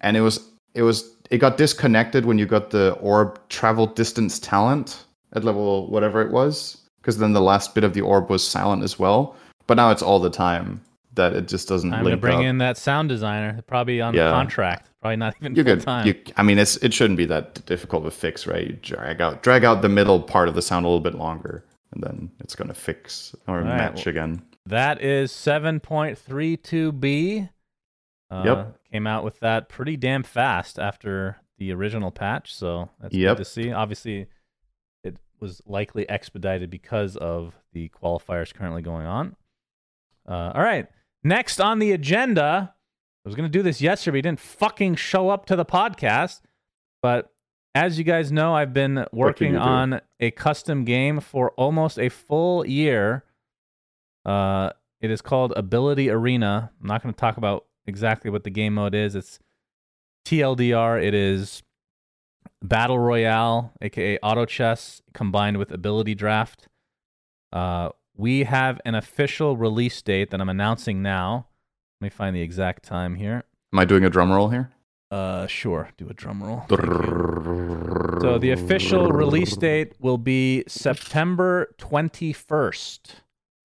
and it was it was it got disconnected when you got the orb travel distance talent at level whatever it was, because then the last bit of the orb was silent as well. But now it's all the time that it just doesn't I'm gonna bring up. in that sound designer, probably on Yeah. contract, probably not even you could, time. you, I mean, it's it shouldn't be that difficult to fix, right? You drag out drag out the middle part of the sound a little bit longer, and then it's gonna fix or right, match well- again. That is 7.32b. Uh, Yep. Came out with that pretty damn fast after the original patch, so that's Yep. good to see. Obviously, it was likely expedited because of the qualifiers currently going on. Uh, all right. Next on the agenda, I was going to do this yesterday, but he didn't fucking show up to the podcast. But as you guys know, I've been working you do? on a custom game for almost a full year. Uh, it is called Ability Arena. I'm not going to talk about exactly what the game mode is. It's TLDR. It is Battle Royale, aka Auto Chess, combined with Ability Draft. Uh, we have an official release date that I'm announcing now. Let me find the exact time here. Am I doing a drum roll here? Uh, sure. Do a drum roll. So the official release date will be September 21st.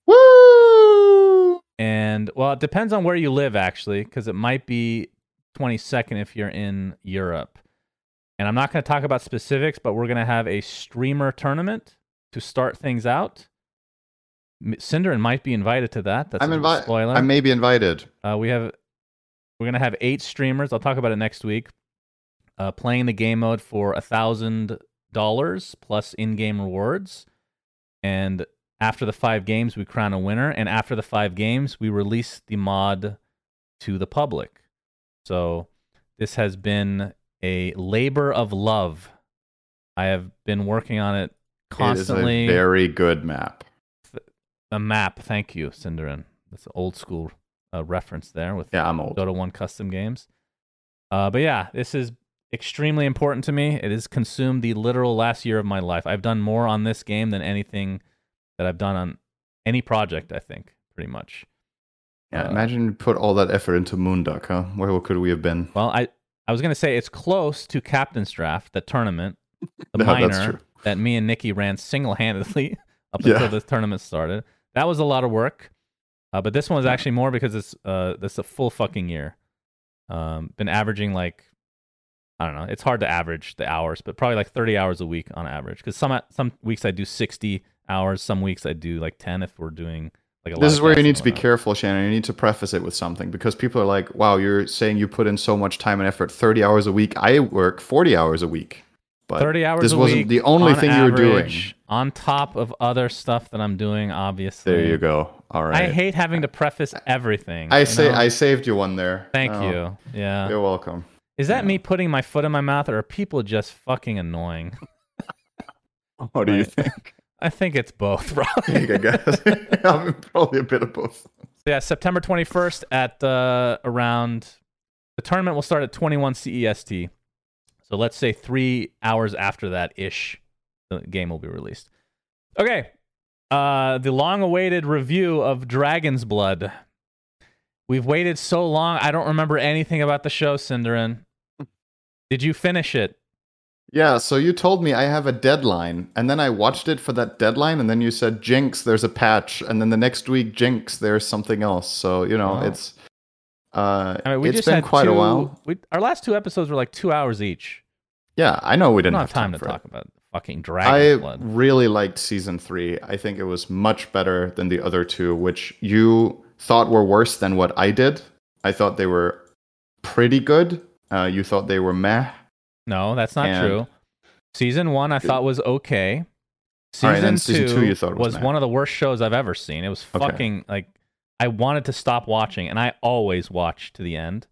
Woo! And well, it depends on where you live actually, because it might be 22nd if you're in Europe. And I'm not going to talk about specifics, but we're going to have a streamer tournament to start things out. Syndereren might be invited to that. That's I'm a invited. spoiler. I may be invited. Uh, we have we're gonna have eight streamers. I'll talk about it next week. Uh, playing the game mode for a thousand dollars plus in-game rewards, and after the five games, we crown a winner. And after the five games, we release the mod to the public. So this has been a labor of love. I have been working on it constantly It is a very good map. A map. Thank you, Syndereren. That's an old school uh, reference there with Yeah, I'm old. Dota 1 custom games. Uh, but yeah, this is extremely important to me. It has consumed the literal last year of my life. I've done more on this game than anything that I've done on any project, I think, pretty much. Yeah, Uh, imagine you put all that effort into Moonduck, huh? Where could we have been? Well, I, I was going to say it's close to Captain's Draft, the tournament, [LAUGHS] the No, minor that me and Nikki ran single handedly [LAUGHS] up Yeah. until the tournament started. That was a lot of work. Uh, but this one was actually more because it's uh this a full fucking year. Um, been averaging like I don't know. It's hard to average the hours, but probably like 30 hours a week on average. Because some some weeks I do 60 hours, some weeks I do like 10 if we're doing like a lot This is where you need to be careful, Shannon. You need to preface it with something because people are like, wow, you're saying you put in so much time and effort, 30 hours a week. I work 40 hours a week. But 30 hours a week this wasn't the only on thing you were doing. Average, on top of other stuff that I'm doing. Obviously, There you go. All right. I hate having to preface everything. I say know? I saved you one there. Thank Oh, you. Yeah. You're welcome. Is that me putting my foot in my mouth, or are people just fucking annoying? [LAUGHS] What do you think? I think it's both, [LAUGHS] bro. I guess [LAUGHS] I'm probably a bit of both. yeah, September 21st at uh, around the tournament will start at 21 CEST. So let's say three hours after that ish, the game will be released. Okay, uh, the long-awaited review of Dragon's Blood. We've waited so long. I don't remember anything about the show, Syndereren. Did you finish it? Yeah, so you told me I have a deadline, and then I watched it for that deadline, and then you said, Jinx, there's a patch, and then the next week, Jinx, there's something else. So, you know, Oh. it's uh I mean, we it's been quite two, a while. We, our last two episodes were like two hours each. Yeah, I know we didn't have have time to for it. talk about fucking I Blood. really liked season three. I think it was much better than the other two, which you thought were worse than what I did. I thought they were pretty good. Uh, you thought they were meh. No, that's not And- true. Season one I thought was okay. Season, right, two, season two you thought was was one of the worst shows I've ever seen. It was Okay. fucking like I wanted to stop watching, and I always watch to the end,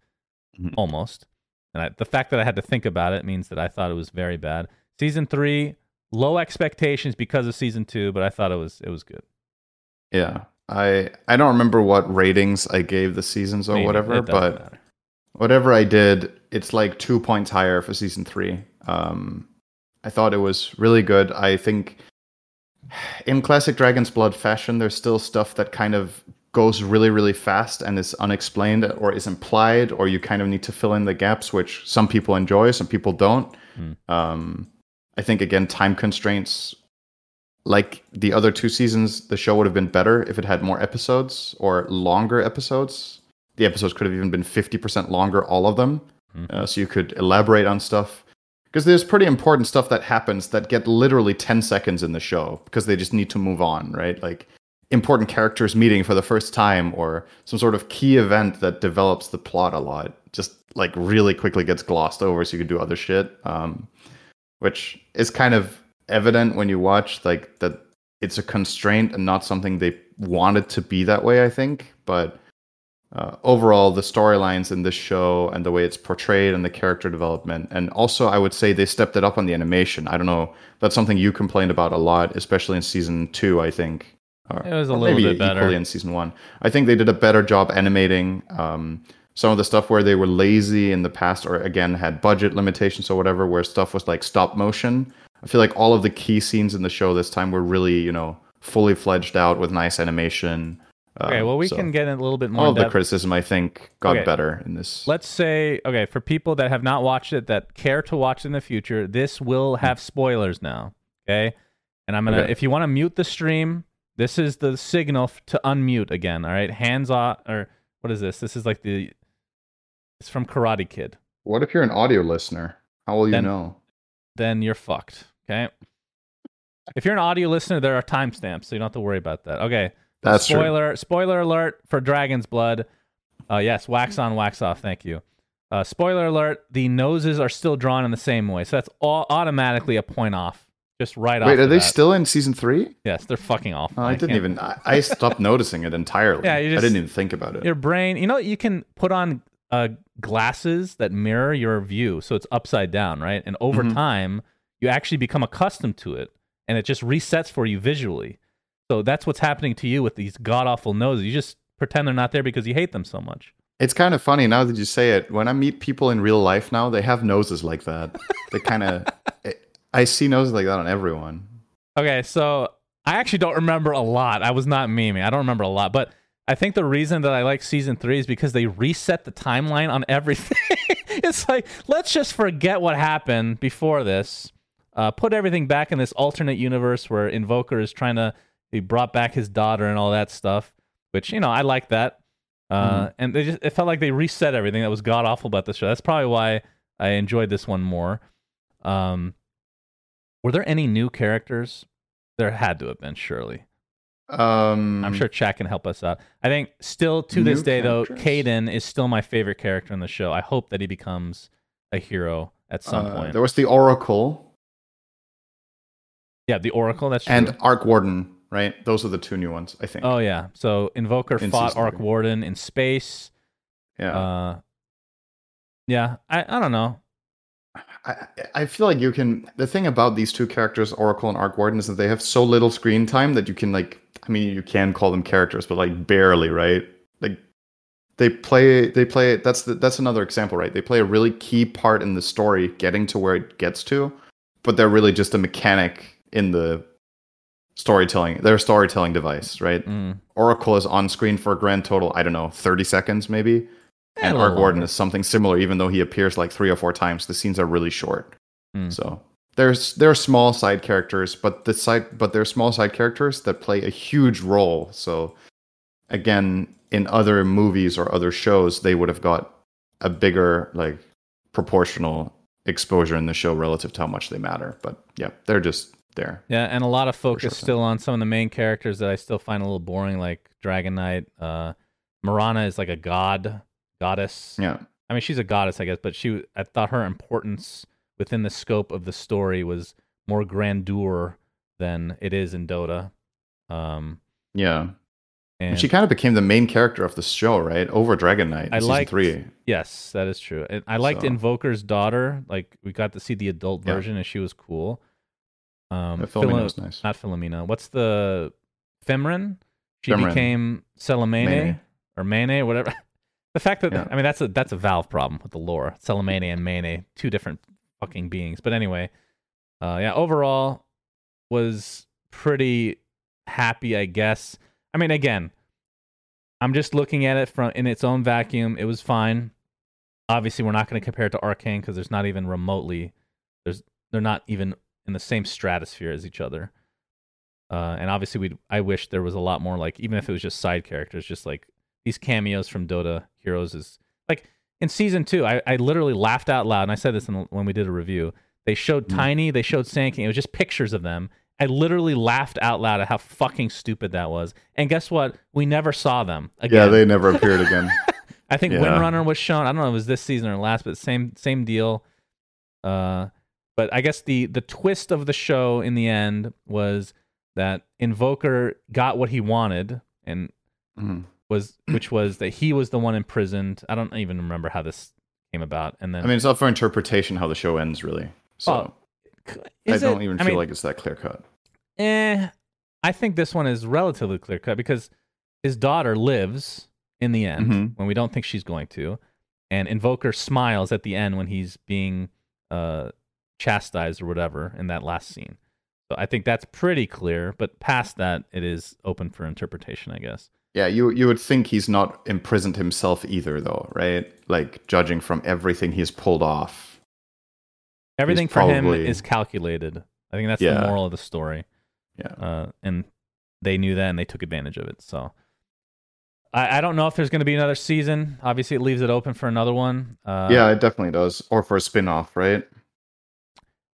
Mhm. almost. And I, the fact that I had to think about it means that I thought it was very bad. Season three, low expectations because of season two, but I thought it was it was good. Yeah. I I don't remember what ratings I gave the seasons or Maybe. whatever, but matter. whatever I did, it's like two points higher for season three. Um, I thought it was really good. I think in classic Dragon's Blood fashion, there's still stuff that kind of goes really, really fast and is unexplained or is implied, or you kind of need to fill in the gaps, which some people enjoy, some people don't. Hmm. Um, I think again, time constraints. Like the other two seasons, the show would have been better if it had more episodes or longer episodes. The episodes could have even been 50% longer, all of them. Mhm. Uh, so you could elaborate on stuff. Because there's pretty important stuff that happens that get literally 10 seconds in the show because they just need to move on, right? Like important characters meeting for the first time or some sort of key event that develops the plot a lot just like really quickly gets glossed over so you can do other shit. Um, which is kind of evident when you watch like that it's a constraint and not something they wanted to be that way, I think. But uh, overall, the storylines in this show and the way it's portrayed and the character development, and also I would say they stepped it up on the animation. I don't know. That's something you complained about a lot, especially in season two. I think Or- It was a little maybe bit better. in season one. I think they did a better job animating. Um, some of the stuff where they were lazy in the past, or again had budget limitations or whatever, where stuff was like stop motion. I feel like all of the key scenes in the show this time were really, you know, fully fledged out with nice animation. Okay, Um, well, we so can get in a little bit more all of the criticism I think got Okay. better in this. Let's say, okay, for people that have not watched it, that care to watch in the future, this will have spoilers now. Okay, and I'm gonna. Okay. If you want to mute the stream, this is the signal to unmute again. All right, hands off. Or what is this? This is like the. It's from Karate Kid. What if you're an audio listener? How will you Then- know? Then you're fucked. Okay. If you're an audio listener, there are timestamps, so you don't have to worry about that. Okay. That's true. spoiler spoiler alert for Dragon's Blood. Uh, yes, wax on, wax off. Thank you. Uh, spoiler alert: the noses are still drawn in the same way, so that's all automatically a point off. Just right off. Wait, are the they still in season three? Yes, they're fucking off. Oh, I didn't can't- even. I, I stopped noticing it entirely. [LAUGHS] Yeah, you I didn't even think about it. Your brain, you know, you can put on uh, glasses that mirror your view, so it's upside down, right? And over Mhm. time, you actually become accustomed to it, and it just resets for you visually. So that's what's happening to you with these god awful noses. You just pretend they're not there because you hate them so much. It's kind of funny now that you say it. When I meet people in real life now, they have noses like that. they kind of. [LAUGHS] I see noses like that on everyone. Okay, so I actually don't remember a lot. I was not memeing. I don't remember a lot, but I think the reason that I like season three is because they reset the timeline on everything. [LAUGHS] it's like let's just forget what happened before this. Uh, put everything back in this alternate universe where Invoker is trying to he brought back his daughter and all that stuff, which you know I like that. Uh, And they just it felt like they reset everything that was god awful about the show. That's probably why I enjoyed this one more. Um, were there any new characters? There had to have been, surely. Um, I'm sure Chat can help us out. I think still to this day, though, characters? Caden is still my favorite character in the show. I hope that he becomes a hero at some uh, point. There was the Oracle yeah, the Oracle. That's true. and Arc Warden, right? Those are the two new ones, I think. Oh yeah. So Invoker In fought Arc. Warden in space. yeah. Uh, yeah. I I don't know. I, I feel like you can. The thing about these two characters, Oracle and Arc Warden, is that they have so little screen time that you can like. I mean, you can call them characters, but like barely, right? Like they play. They play. That's the, that's another example, right? They play a really key part in the story, getting to where it gets to, but they're really just a mechanic in the storytelling. They're a storytelling device, right? Mm. Oracle is on screen for a grand total. I don't know, thirty seconds maybe. Eh, and a Arc little Warden is something similar, even though he appears like three or four times. The scenes are really short. Mm. So there's there are small side characters, but the side but they're small side characters that play a huge role. So again, in other movies or other shows, they would have got a bigger like proportional exposure in the show relative to how much they matter. But yeah, they're just there. Yeah, and a lot of focus sure. still on some of the main characters that I still find a little boring, like Dragon Knight. Uh, Mirana is like a god, goddess. Yeah. I mean, she's a goddess, I guess, but she. I thought her importance within the scope of the story was more grandeur than it is in Dota. Um, Yeah. and And she kind of became the main character of the show, right? Over Dragon Knight. I three. yes, that is true. And I liked So- Invoker's daughter. Like we got to see the adult Yeah. version, and she was cool. Um, Yeah, Philomena Philo- was nice. not Philomena. What's the Femrin? She Femrin. became Selemene Mene. or Mane, whatever. [LAUGHS] the fact that Yeah. I mean that's a that's a Valve problem with the lore. Selemene and Mane, two different fucking beings. But anyway, uh, yeah. Overall, was pretty happy, I guess. I mean, again, I'm just looking at it from in its own vacuum. It was fine. Obviously, we're not going to compare it to Arcane because there's not even remotely. There's they're not even in the same stratosphere as each other. Uh, and obviously, we I wish there was a lot more like even if it was just side characters, just like these cameos from Dota Heroes is in season two. I, I literally laughed out loud, and I said this in, when we did a review. They showed Mm. Tiny, they showed Sand It was just pictures of them. I literally laughed out loud at how fucking stupid that was. And guess what? We never saw them again. Yeah, they never appeared again. [LAUGHS] I think Yeah. Windrunner was shown. I don't know if it was this season or last, but same same deal. Uh, but I guess the the twist of the show in the end was that Invoker got what he wanted, and Mhm. Was which was that he was the one imprisoned. I don't even remember how this came about. And then I mean, it's up for interpretation how the show ends, really. So Well, I don't it- even I feel mean, like it's that clear cut. Eh, I think this one is relatively clear cut because his daughter lives in the end Mhm. when we don't think she's going to, and Invoker smiles at the end when he's being uh, chastised or whatever in that last scene. So I think that's pretty clear, but past that, it is open for interpretation, I guess. Yeah, you you would think he's not imprisoned himself either, though, right? Like judging from everything he's pulled off. Everything for him is calculated. I think that's Yeah. the moral of the story. Yeah. uh, and they knew that and they took advantage of it. So I, I don't know if there's going to be another season. Obviously, it leaves it open for another one. Uh, yeah, it definitely does. Or for a spin off, right?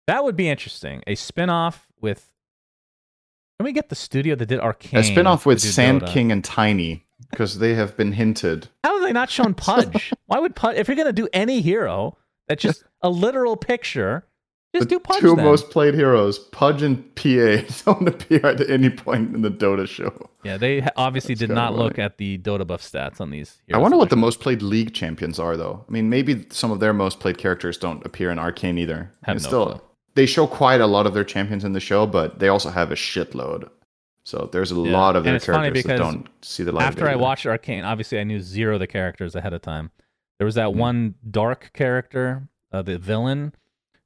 that would be interesting. A spin-off with. Can we get the studio that did Arcane? A spin off with Sand Dota? King and Tiny, because they have been hinted. How have they not shown [LAUGHS] Pudge? Why would Pudge? If you're going to do any hero, that's just [LAUGHS] a literal picture. Just the do Pudge. two then. most played heroes, Pudge and PA, [LAUGHS] don't appear at any point in the Dota show. Yeah, they obviously That's did not look at the Dotabuff stats on these. I wonder what the most played league champions are, though. I mean, maybe some of their most played characters don't appear in Arcane either. Have no still, clue. They show quite a lot of their champions in the show, but they also have a shitload. So there's a Yeah. lot of And their characters that don't see the light. after I watched Arcane, obviously I knew zero of the characters ahead of time. There was that Mm. one dark character, uh, the villain,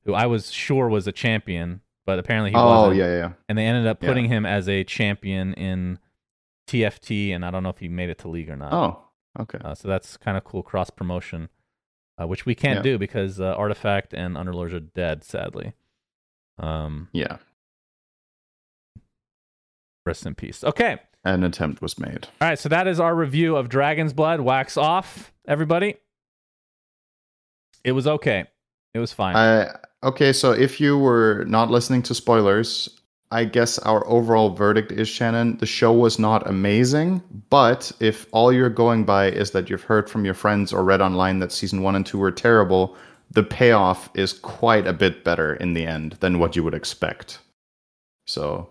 who I was sure was a champion, but apparently he oh wasn't. Oh yeah, yeah. And they ended up Yeah. putting him as a champion in TFT, and I don't know if he made it to league or not. Oh, okay. Uh, so that's kind of cool cross promotion, uh, which we can't Yeah. do because uh, Artifact and Underlords are dead, sadly. Um, Yeah, rest in peace. Okay. an attempt was made. All right, so that is our review of Dragon's Blood. Wax off, everybody. It was okay. It was fine. I okay. So if you were not listening to spoilers, I guess our overall verdict is Shannon. The show was not amazing, but if all you're going by is that you've heard from your friends or read online that season one and two were terrible, the payoff is quite a bit better in the end than what you would expect. So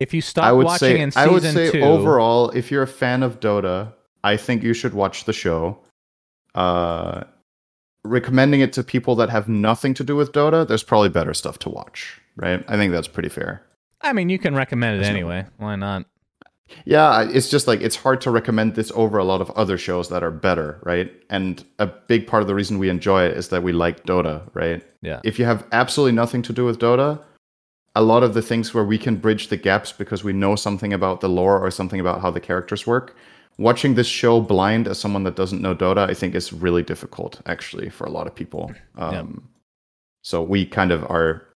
If you stop I would watching say in I would say two, overall, if you're a fan of Dota, I think you should watch the show. Uh, recommending it to people that have nothing to do with Dota, there's probably better stuff to watch, right? I think that's pretty fair. I mean, you can recommend it anyway. Why not? Yeah, it's just like it's hard to recommend this over a lot of other shows that are better, right? And a big part of the reason we enjoy it is that we like Dota, right? Yeah. If you have absolutely nothing to do with Dota, a lot of the things where we can bridge the gaps because we know something about the lore or something about how the characters work. Watching this show blind as someone that doesn't know Dota, I think is really difficult actually for a lot of people. Um, So we kind of are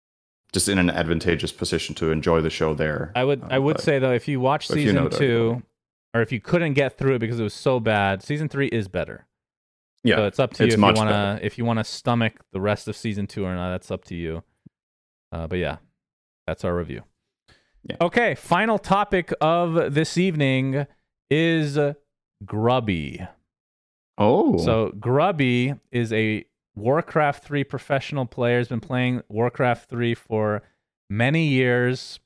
just in an advantageous position to enjoy the show there. I would I Uh, would say though, if you watch if you season know two, or if you couldn't get through it because it was so bad, season three is better. yeah, so it's up to you if you much want better. to if you want to stomach the rest of season two or not. That's up to you. Uh, but yeah, that's our review. Yeah. Okay, final topic of this evening is Grubby. Oh, So Grubby is a Warcraft 3 professional player. Has been playing Warcraft 3 for many years.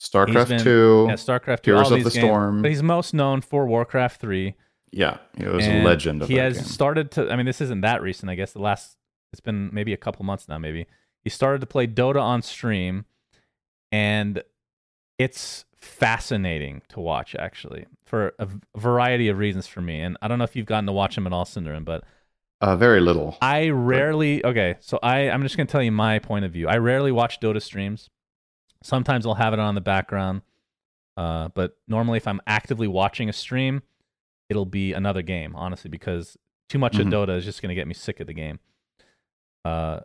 StarCraft been- two, Yeah, StarCraft 2, Heroes of the games. Storm. But he's most known for Warcraft 3. Yeah, he was and a legend. Of he has game. started to. I mean, this isn't that recent. I guess the last. It's been maybe a couple months now. Maybe he started to play Dota on stream, and it's fascinating to watch actually for a variety of reasons for me. And I don't know if you've gotten to watch him at all, Syndereren, but uh, very little. I rarely. Okay, so I I'm just gonna tell you my point of view. I rarely watch Dota streams. Sometimes I'll have it on in the background, uh, but normally if I'm actively watching a stream, it'll be another game. Honestly, because too much Mhm. of Dota is just gonna get me sick of the game. Uh,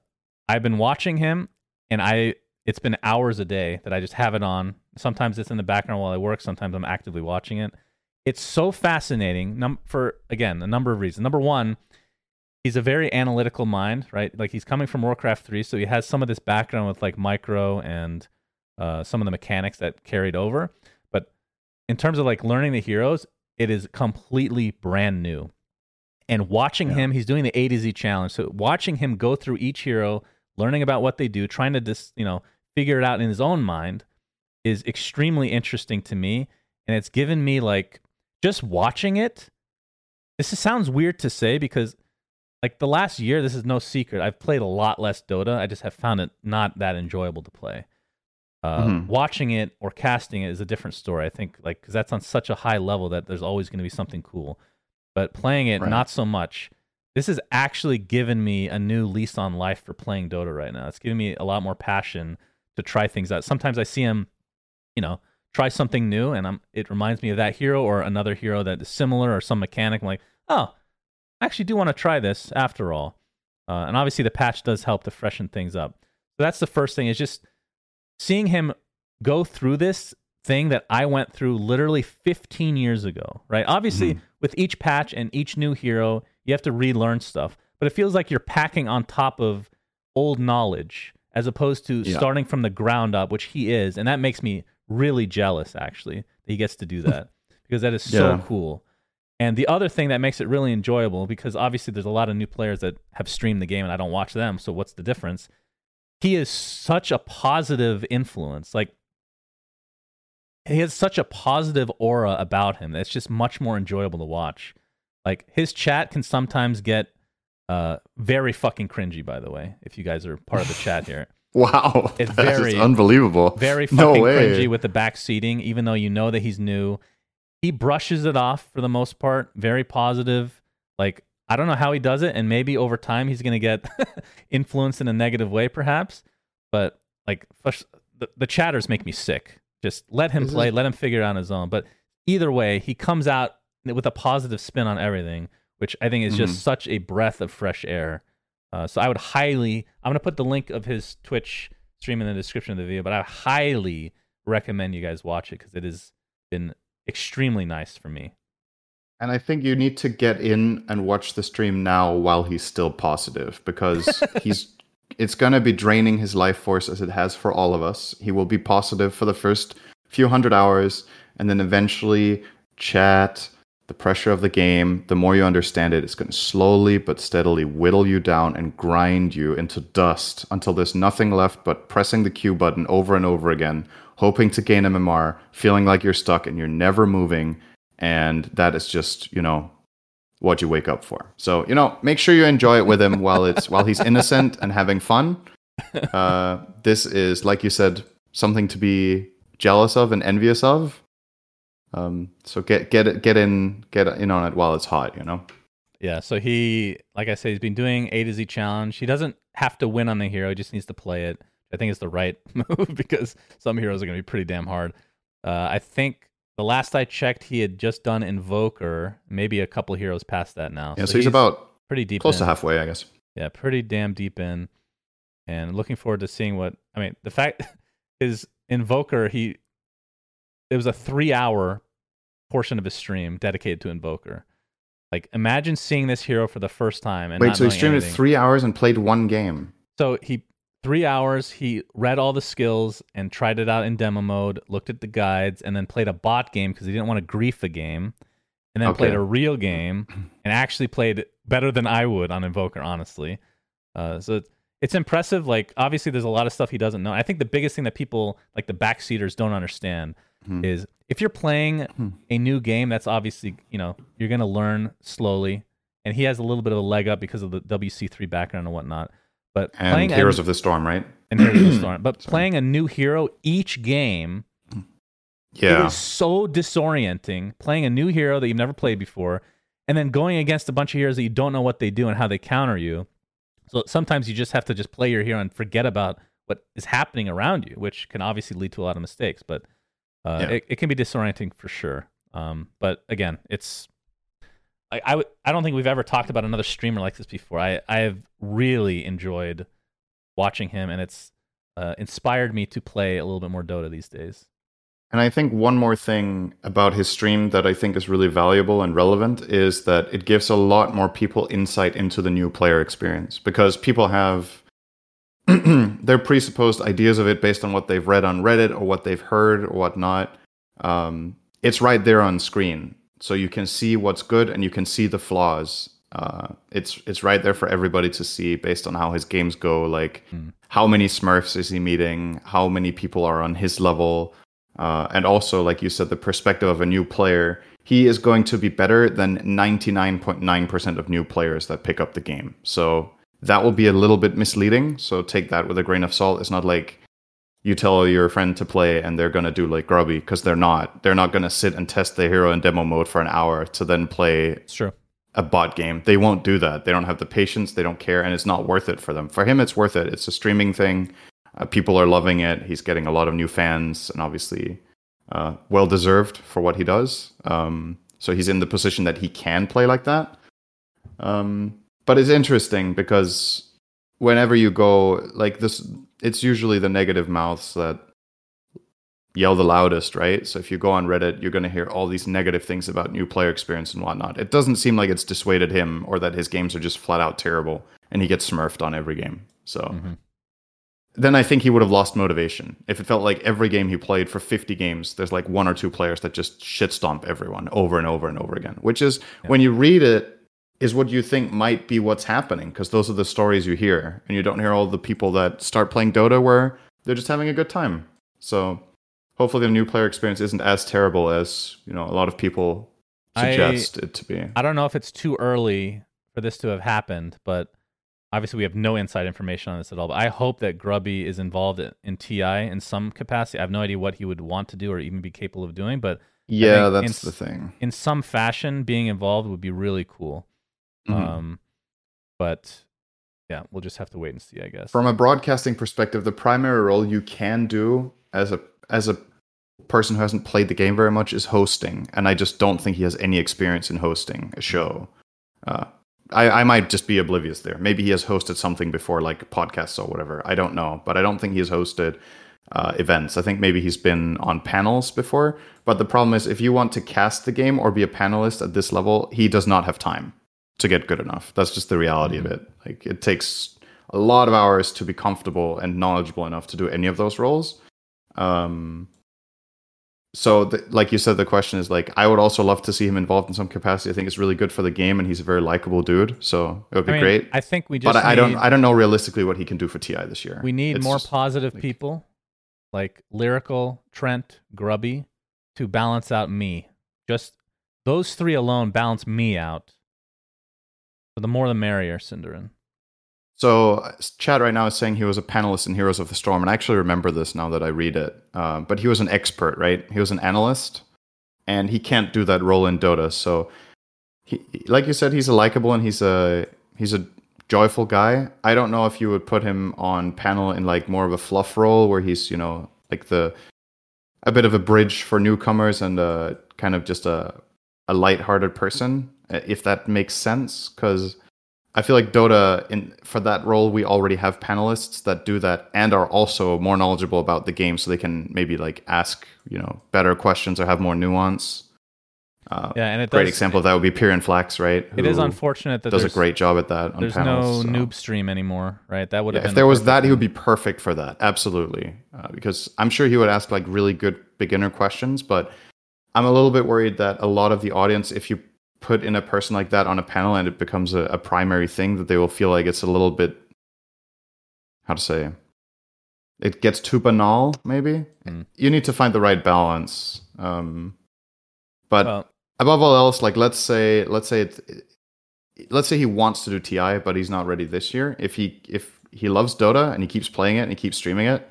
I've been watching him, and I it's been hours a day that I just have it on. Sometimes it's in the background while I work. Sometimes I'm actively watching it. It's so fascinating. Num- for again a number of reasons. Number one, he's a very analytical mind, right? Like he's coming from Warcraft 3, so he has some of this background with like micro and uh, some of the mechanics that carried over. But in terms of like learning the heroes, it is completely brand new. And watching Yeah. him, he's doing the A to Z challenge. So watching him go through each hero, learning about what they do, trying to just, you know, figure it out in his own mind is extremely interesting to me. And it's given me like just watching it. This sounds weird to say because like the last year, this is no secret. I've played a lot less Dota. I just have found it not that enjoyable to play. Uh, Mhm. Watching it or casting it is a different story. I think like because that's on such a high level that there's always going to be something cool. But playing it, Right. not so much. This has actually given me a new lease on life for playing Dota right now. It's giving me a lot more passion to try things out. Sometimes I see him, you know, try something new, and I'm it reminds me of that hero or another hero that is similar or some mechanic. I'm like, oh, I actually do want to try this after all. Uh, and obviously, the patch does help to freshen things up. So that's the first thing is just seeing him go through this thing that I went through literally 15 years ago, right? Obviously, Mhm. with each patch and each new hero, you have to relearn stuff, but it feels like you're packing on top of old knowledge as opposed to Yeah. starting from the ground up, which he is. And that makes me really jealous, actually, that he gets to do that because that is so Yeah. cool. And the other thing that makes it really enjoyable, because obviously there's a lot of new players that have streamed the game and I don't watch them, so what's the difference? He is such a positive influence. Like, he has such a positive aura about him that's just much more enjoyable to watch. Like, his chat can sometimes get uh, very fucking cringy, by the way, if you guys are part of the chat here. [LAUGHS] Wow, It's very- unbelievable. Very No fucking way. cringy with the back seating, even though you know that he's new. He brushes it off for the most part, very positive. Like, I don't know how he does it, and maybe over time he's going to get [LAUGHS] influenced in a negative way, perhaps. But, like, the, the chatters make me sick. Just let him play, let him figure it out on his own. But either way, he comes out with a positive spin on everything, which I think is just such a breath of fresh air. Uh, so I would highly, I'm going to put the link of his Twitch stream in the description of the video, but I highly recommend you guys watch it because it has been extremely nice for me. And I think you need to get in and watch the stream now while he's still positive because [LAUGHS] he's it's going to be draining his life force as it has for all of us. He will be positive for the first few hundred hours and then eventually chat, the pressure of the game, the more you understand it, it's going to slowly but steadily whittle you down and grind you into dust until there's nothing left but pressing the Q button over and over again, hoping to gain MMR, feeling like you're stuck and you're never moving. And that is just, you know, what you wake up for. So, you know, make sure you enjoy it with him while it's while he's innocent and having fun. [LAUGHS] Uh, this is, like you said, something to be jealous of and envious of. Um, so get get it get in get in on it while it's hot, you know. Yeah, so he, like I said, he's been doing A to Z challenge. He doesn't have to win on the hero; he just needs to play it. I think it's the right [LAUGHS] move because some heroes are going to be pretty damn hard. Uh, I think the last I checked, he had just done Invoker, maybe a couple heroes past that now. Yeah, so, he's, about pretty deep, close in. to halfway, I guess. Yeah, pretty damn deep in, and looking forward to seeing what. I mean, the fact [LAUGHS] is Invoker, he it was a three hour portion of his stream dedicated to Invoker. Like, imagine seeing this hero for the first time and wait. So he streamed it anything. three hours and played one game. So he three hours. He read all the skills and tried it out in demo mode. Looked at the guides and then played a bot game because he didn't want to grief a game. And then Okay. played a real game and actually played better than I would on Invoker, honestly. Uh, so it's, it's impressive. Like obviously, there's a lot of stuff he doesn't know. I think the biggest thing that people like the backseaters don't understand Hmm. is if you're playing a new game, that's obviously you know you're gonna learn slowly, and he has a little bit of a leg up because of the WC3 background and whatnot. But And playing a- Heroes of the Storm, right? [CLEARS THROAT] and Heroes of the [CLEARS THROAT] Storm. But playing a new hero each game, Yeah. is so disorienting. Playing a new hero that you've never played before, and then going against a bunch of heroes that you don't know what they do and how they counter you. So sometimes you just have to just play your hero and forget about what is happening around you, which can obviously lead to a lot of mistakes. But uh, Yeah. it, it can be disorienting for sure. Um, but again, it's I, I, don't think we've ever talked about another streamer like this before. I, I have really enjoyed watching him, and it's uh, inspired me to play a little bit more Dota these days. And I think one more thing about his stream that I think is really valuable and relevant is that it gives a lot more people insight into the new player experience because people have [CLEARS THROAT] their presupposed ideas of it based on what they've read on Reddit or what they've heard or whatnot. Um, it's right there on screen, so you can see what's good and you can see the flaws. Uh, it's it's right there for everybody to see based on how his games go. Like how many Smurfs is he meeting? How many people are on his level? Uh, and also, like you said, the perspective of a new player. He is going to be better than 99.9% of new players that pick up the game. So that will be a little bit misleading. So take that with a grain of salt. It's not like you tell your friend to play and they're going to do like grubby because they're not. They're not going to sit and test the hero in demo mode for an hour to then play It's true. a bot game. They won't do that. They don't have the patience. They don't care, and it's not worth it for them. For him, it's worth it. It's a streaming thing. Uh, people are loving it. He's getting a lot of new fans, and obviously, uh, well deserved for what he does. Um, so he's in the position that he can play like that. Um, but it's interesting because whenever you go like this, it's usually the negative mouths that yell the loudest, right? So if you go on Reddit, you're going to hear all these negative things about new player experience and whatnot. It doesn't seem like it's dissuaded him or that his games are just flat out terrible and he gets smurfed on every game. So Mhm. then I think he would have lost motivation. If it felt like every game he played for 50 games, there's like one or two players that just shit stomp everyone over and over and over again, which is when you read it, is what you think might be what's happening because those are the stories you hear and you don't hear all the people that start playing dota where they're just having a good time so hopefully the new player experience isn't as terrible as you know a lot of people I- suggest it to be I don't know if it's too early for this to have happened, but obviously we have no inside information on this at all. But I hope that Grubby is involved in, in TI in some capacity. I have no idea what he would want to do or even be capable of doing, but yeah that's in- the thing in some fashion, being involved would be really cool. Mhm. Um, but yeah, we'll just have to wait and see, I guess. from a broadcasting perspective the primary role you can do as a as a person who hasn't played the game very much is hosting and i just don't think he has any experience in hosting a show. Uh, I, I might just be oblivious there. Maybe he has hosted something before like podcasts or whatever. I don't know but i don't think he has hosted uh, events. I think maybe he's been on panels before but the problem is if you want to cast the game or be a panelist at this level he does not have time to get good enough that's just the reality of it like it takes a lot of hours to be comfortable and knowledgeable enough to do any of those roles. Um, so, the, like you said, the question is like, I would also love to see him involved in some capacity. I think it's really good for the game, and he's a very likable dude. So it would be I mean, great. I think we just. but I, I don't, I don't know realistically what he can do for Ti this year. We need It's more just- positive like- people, like lyrical, Trent, Grubby, to balance out me. Just those three alone balance me out. So the more the merrier, Syndereren. So, uh, Chad right now is saying he was a panelist in Heroes of the Storm, and I actually remember this now that I read it. Uh, but he was an expert, right? He was an analyst, and he can't do that role in Dota. So, he, like you said, he's a likable and he's a he's a joyful guy. I don't know if you would put him on panel in like more of a fluff role, where he's you know like the a bit of a bridge for newcomers and uh, kind of just a a lighthearted person, if that makes sense, because. I feel like Dota in for that role we already have panelists that do that and are also more knowledgeable about the game so they can maybe like ask, you know, better questions or have more nuance. Uh, Yeah, and it great does, example of that would be Pyrion Flax, right? It is unfortunate that does a great job at that on there's panels. no so. noob stream anymore, right? That would Yeah, been if the there was that, he would be perfect for that. Absolutely, uh, because I'm sure he would ask like really good beginner questions. But I'm a little bit worried that a lot of the audience, if you put in a person like that on a panel and it becomes a, a primary thing, that they will feel like it's a little bit how to say it gets too banal. Maybe Mm. you need to find the right balance. Um, but Well, above all else, like let's say let's say it, let's say he wants to do TI, but he's not ready this year. If he if he loves Dota and he keeps playing it and he keeps streaming it,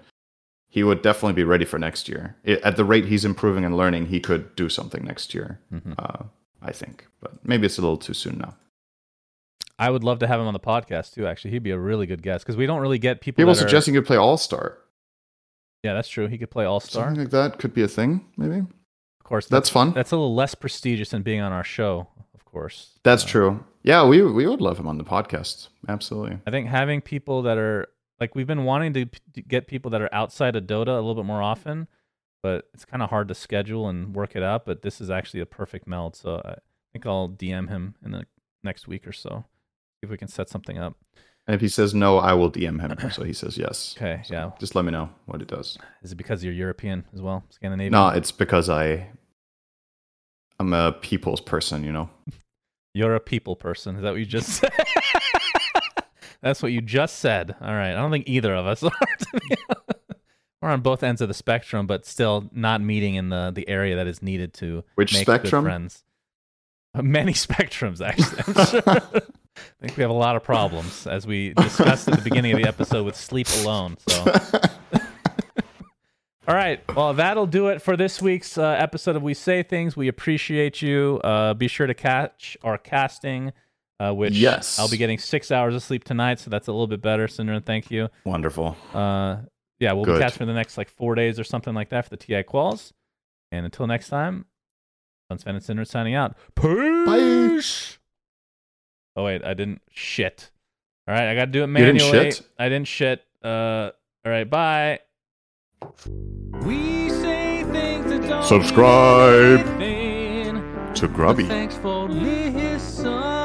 he would definitely be ready for next year. I at the rate he's improving and learning, he could do something next year. mhm. Uh, I think, but maybe it's a little too soon now. I would love to have him on the podcast too. Actually, he'd be a really good guest because we don't really get people. People that are- suggesting you could play All Star. yeah, that's true. He could play All Star. Something like that could be a thing. Maybe Of course, that's fun. That's a little less prestigious than being on our show. Of course, That's Uh, true. Yeah, we we would love him on the podcast. Absolutely. I think having people that are like we've been wanting to, to get people that are outside of Dota a little bit more often, but it's kind of hard to schedule and work it out. But this is actually a perfect meld. So I think I'll DM him in the next week or so, see if we can set something up. And if he says no, I will DM him. [LAUGHS] So he says yes. Okay, So yeah. Just let me know what it does. Is it because you're European as well, Scandinavian? No, it's because I I'm a people's person, you know. [LAUGHS] You're a people person. Is that what you just said? [LAUGHS] That's what you just said. All right. I don't think either of us are. To be honest. We're on both ends of the spectrum, but still not meeting in the, the area that is needed to Which make spectrum? good friends. Uh, Many [LAUGHS] spectrums, actually. I'm sure. [LAUGHS] I think we have a lot of problems, as we discussed at the beginning of the episode with sleep alone. So. [LAUGHS] All right. Well, that'll do it for this week's uh, episode of We Say Things. We appreciate you. Uh, be sure to catch our casting, uh, which Yes. I'll be getting six hours of sleep tonight, so that's a little bit better. Cinder, thank you. Wonderful. Yeah, we'll be Good. catching for the next like four days or something like that for the TI quals. And until next time, Sven Sven and Cinder signing out. Peace. Oh wait, I didn't shit. All right, I got to do it didn't manually. shit? I didn't shit. Uh, all right, bye. We say things that don't Subscribe To Grubby. Thanks for listening.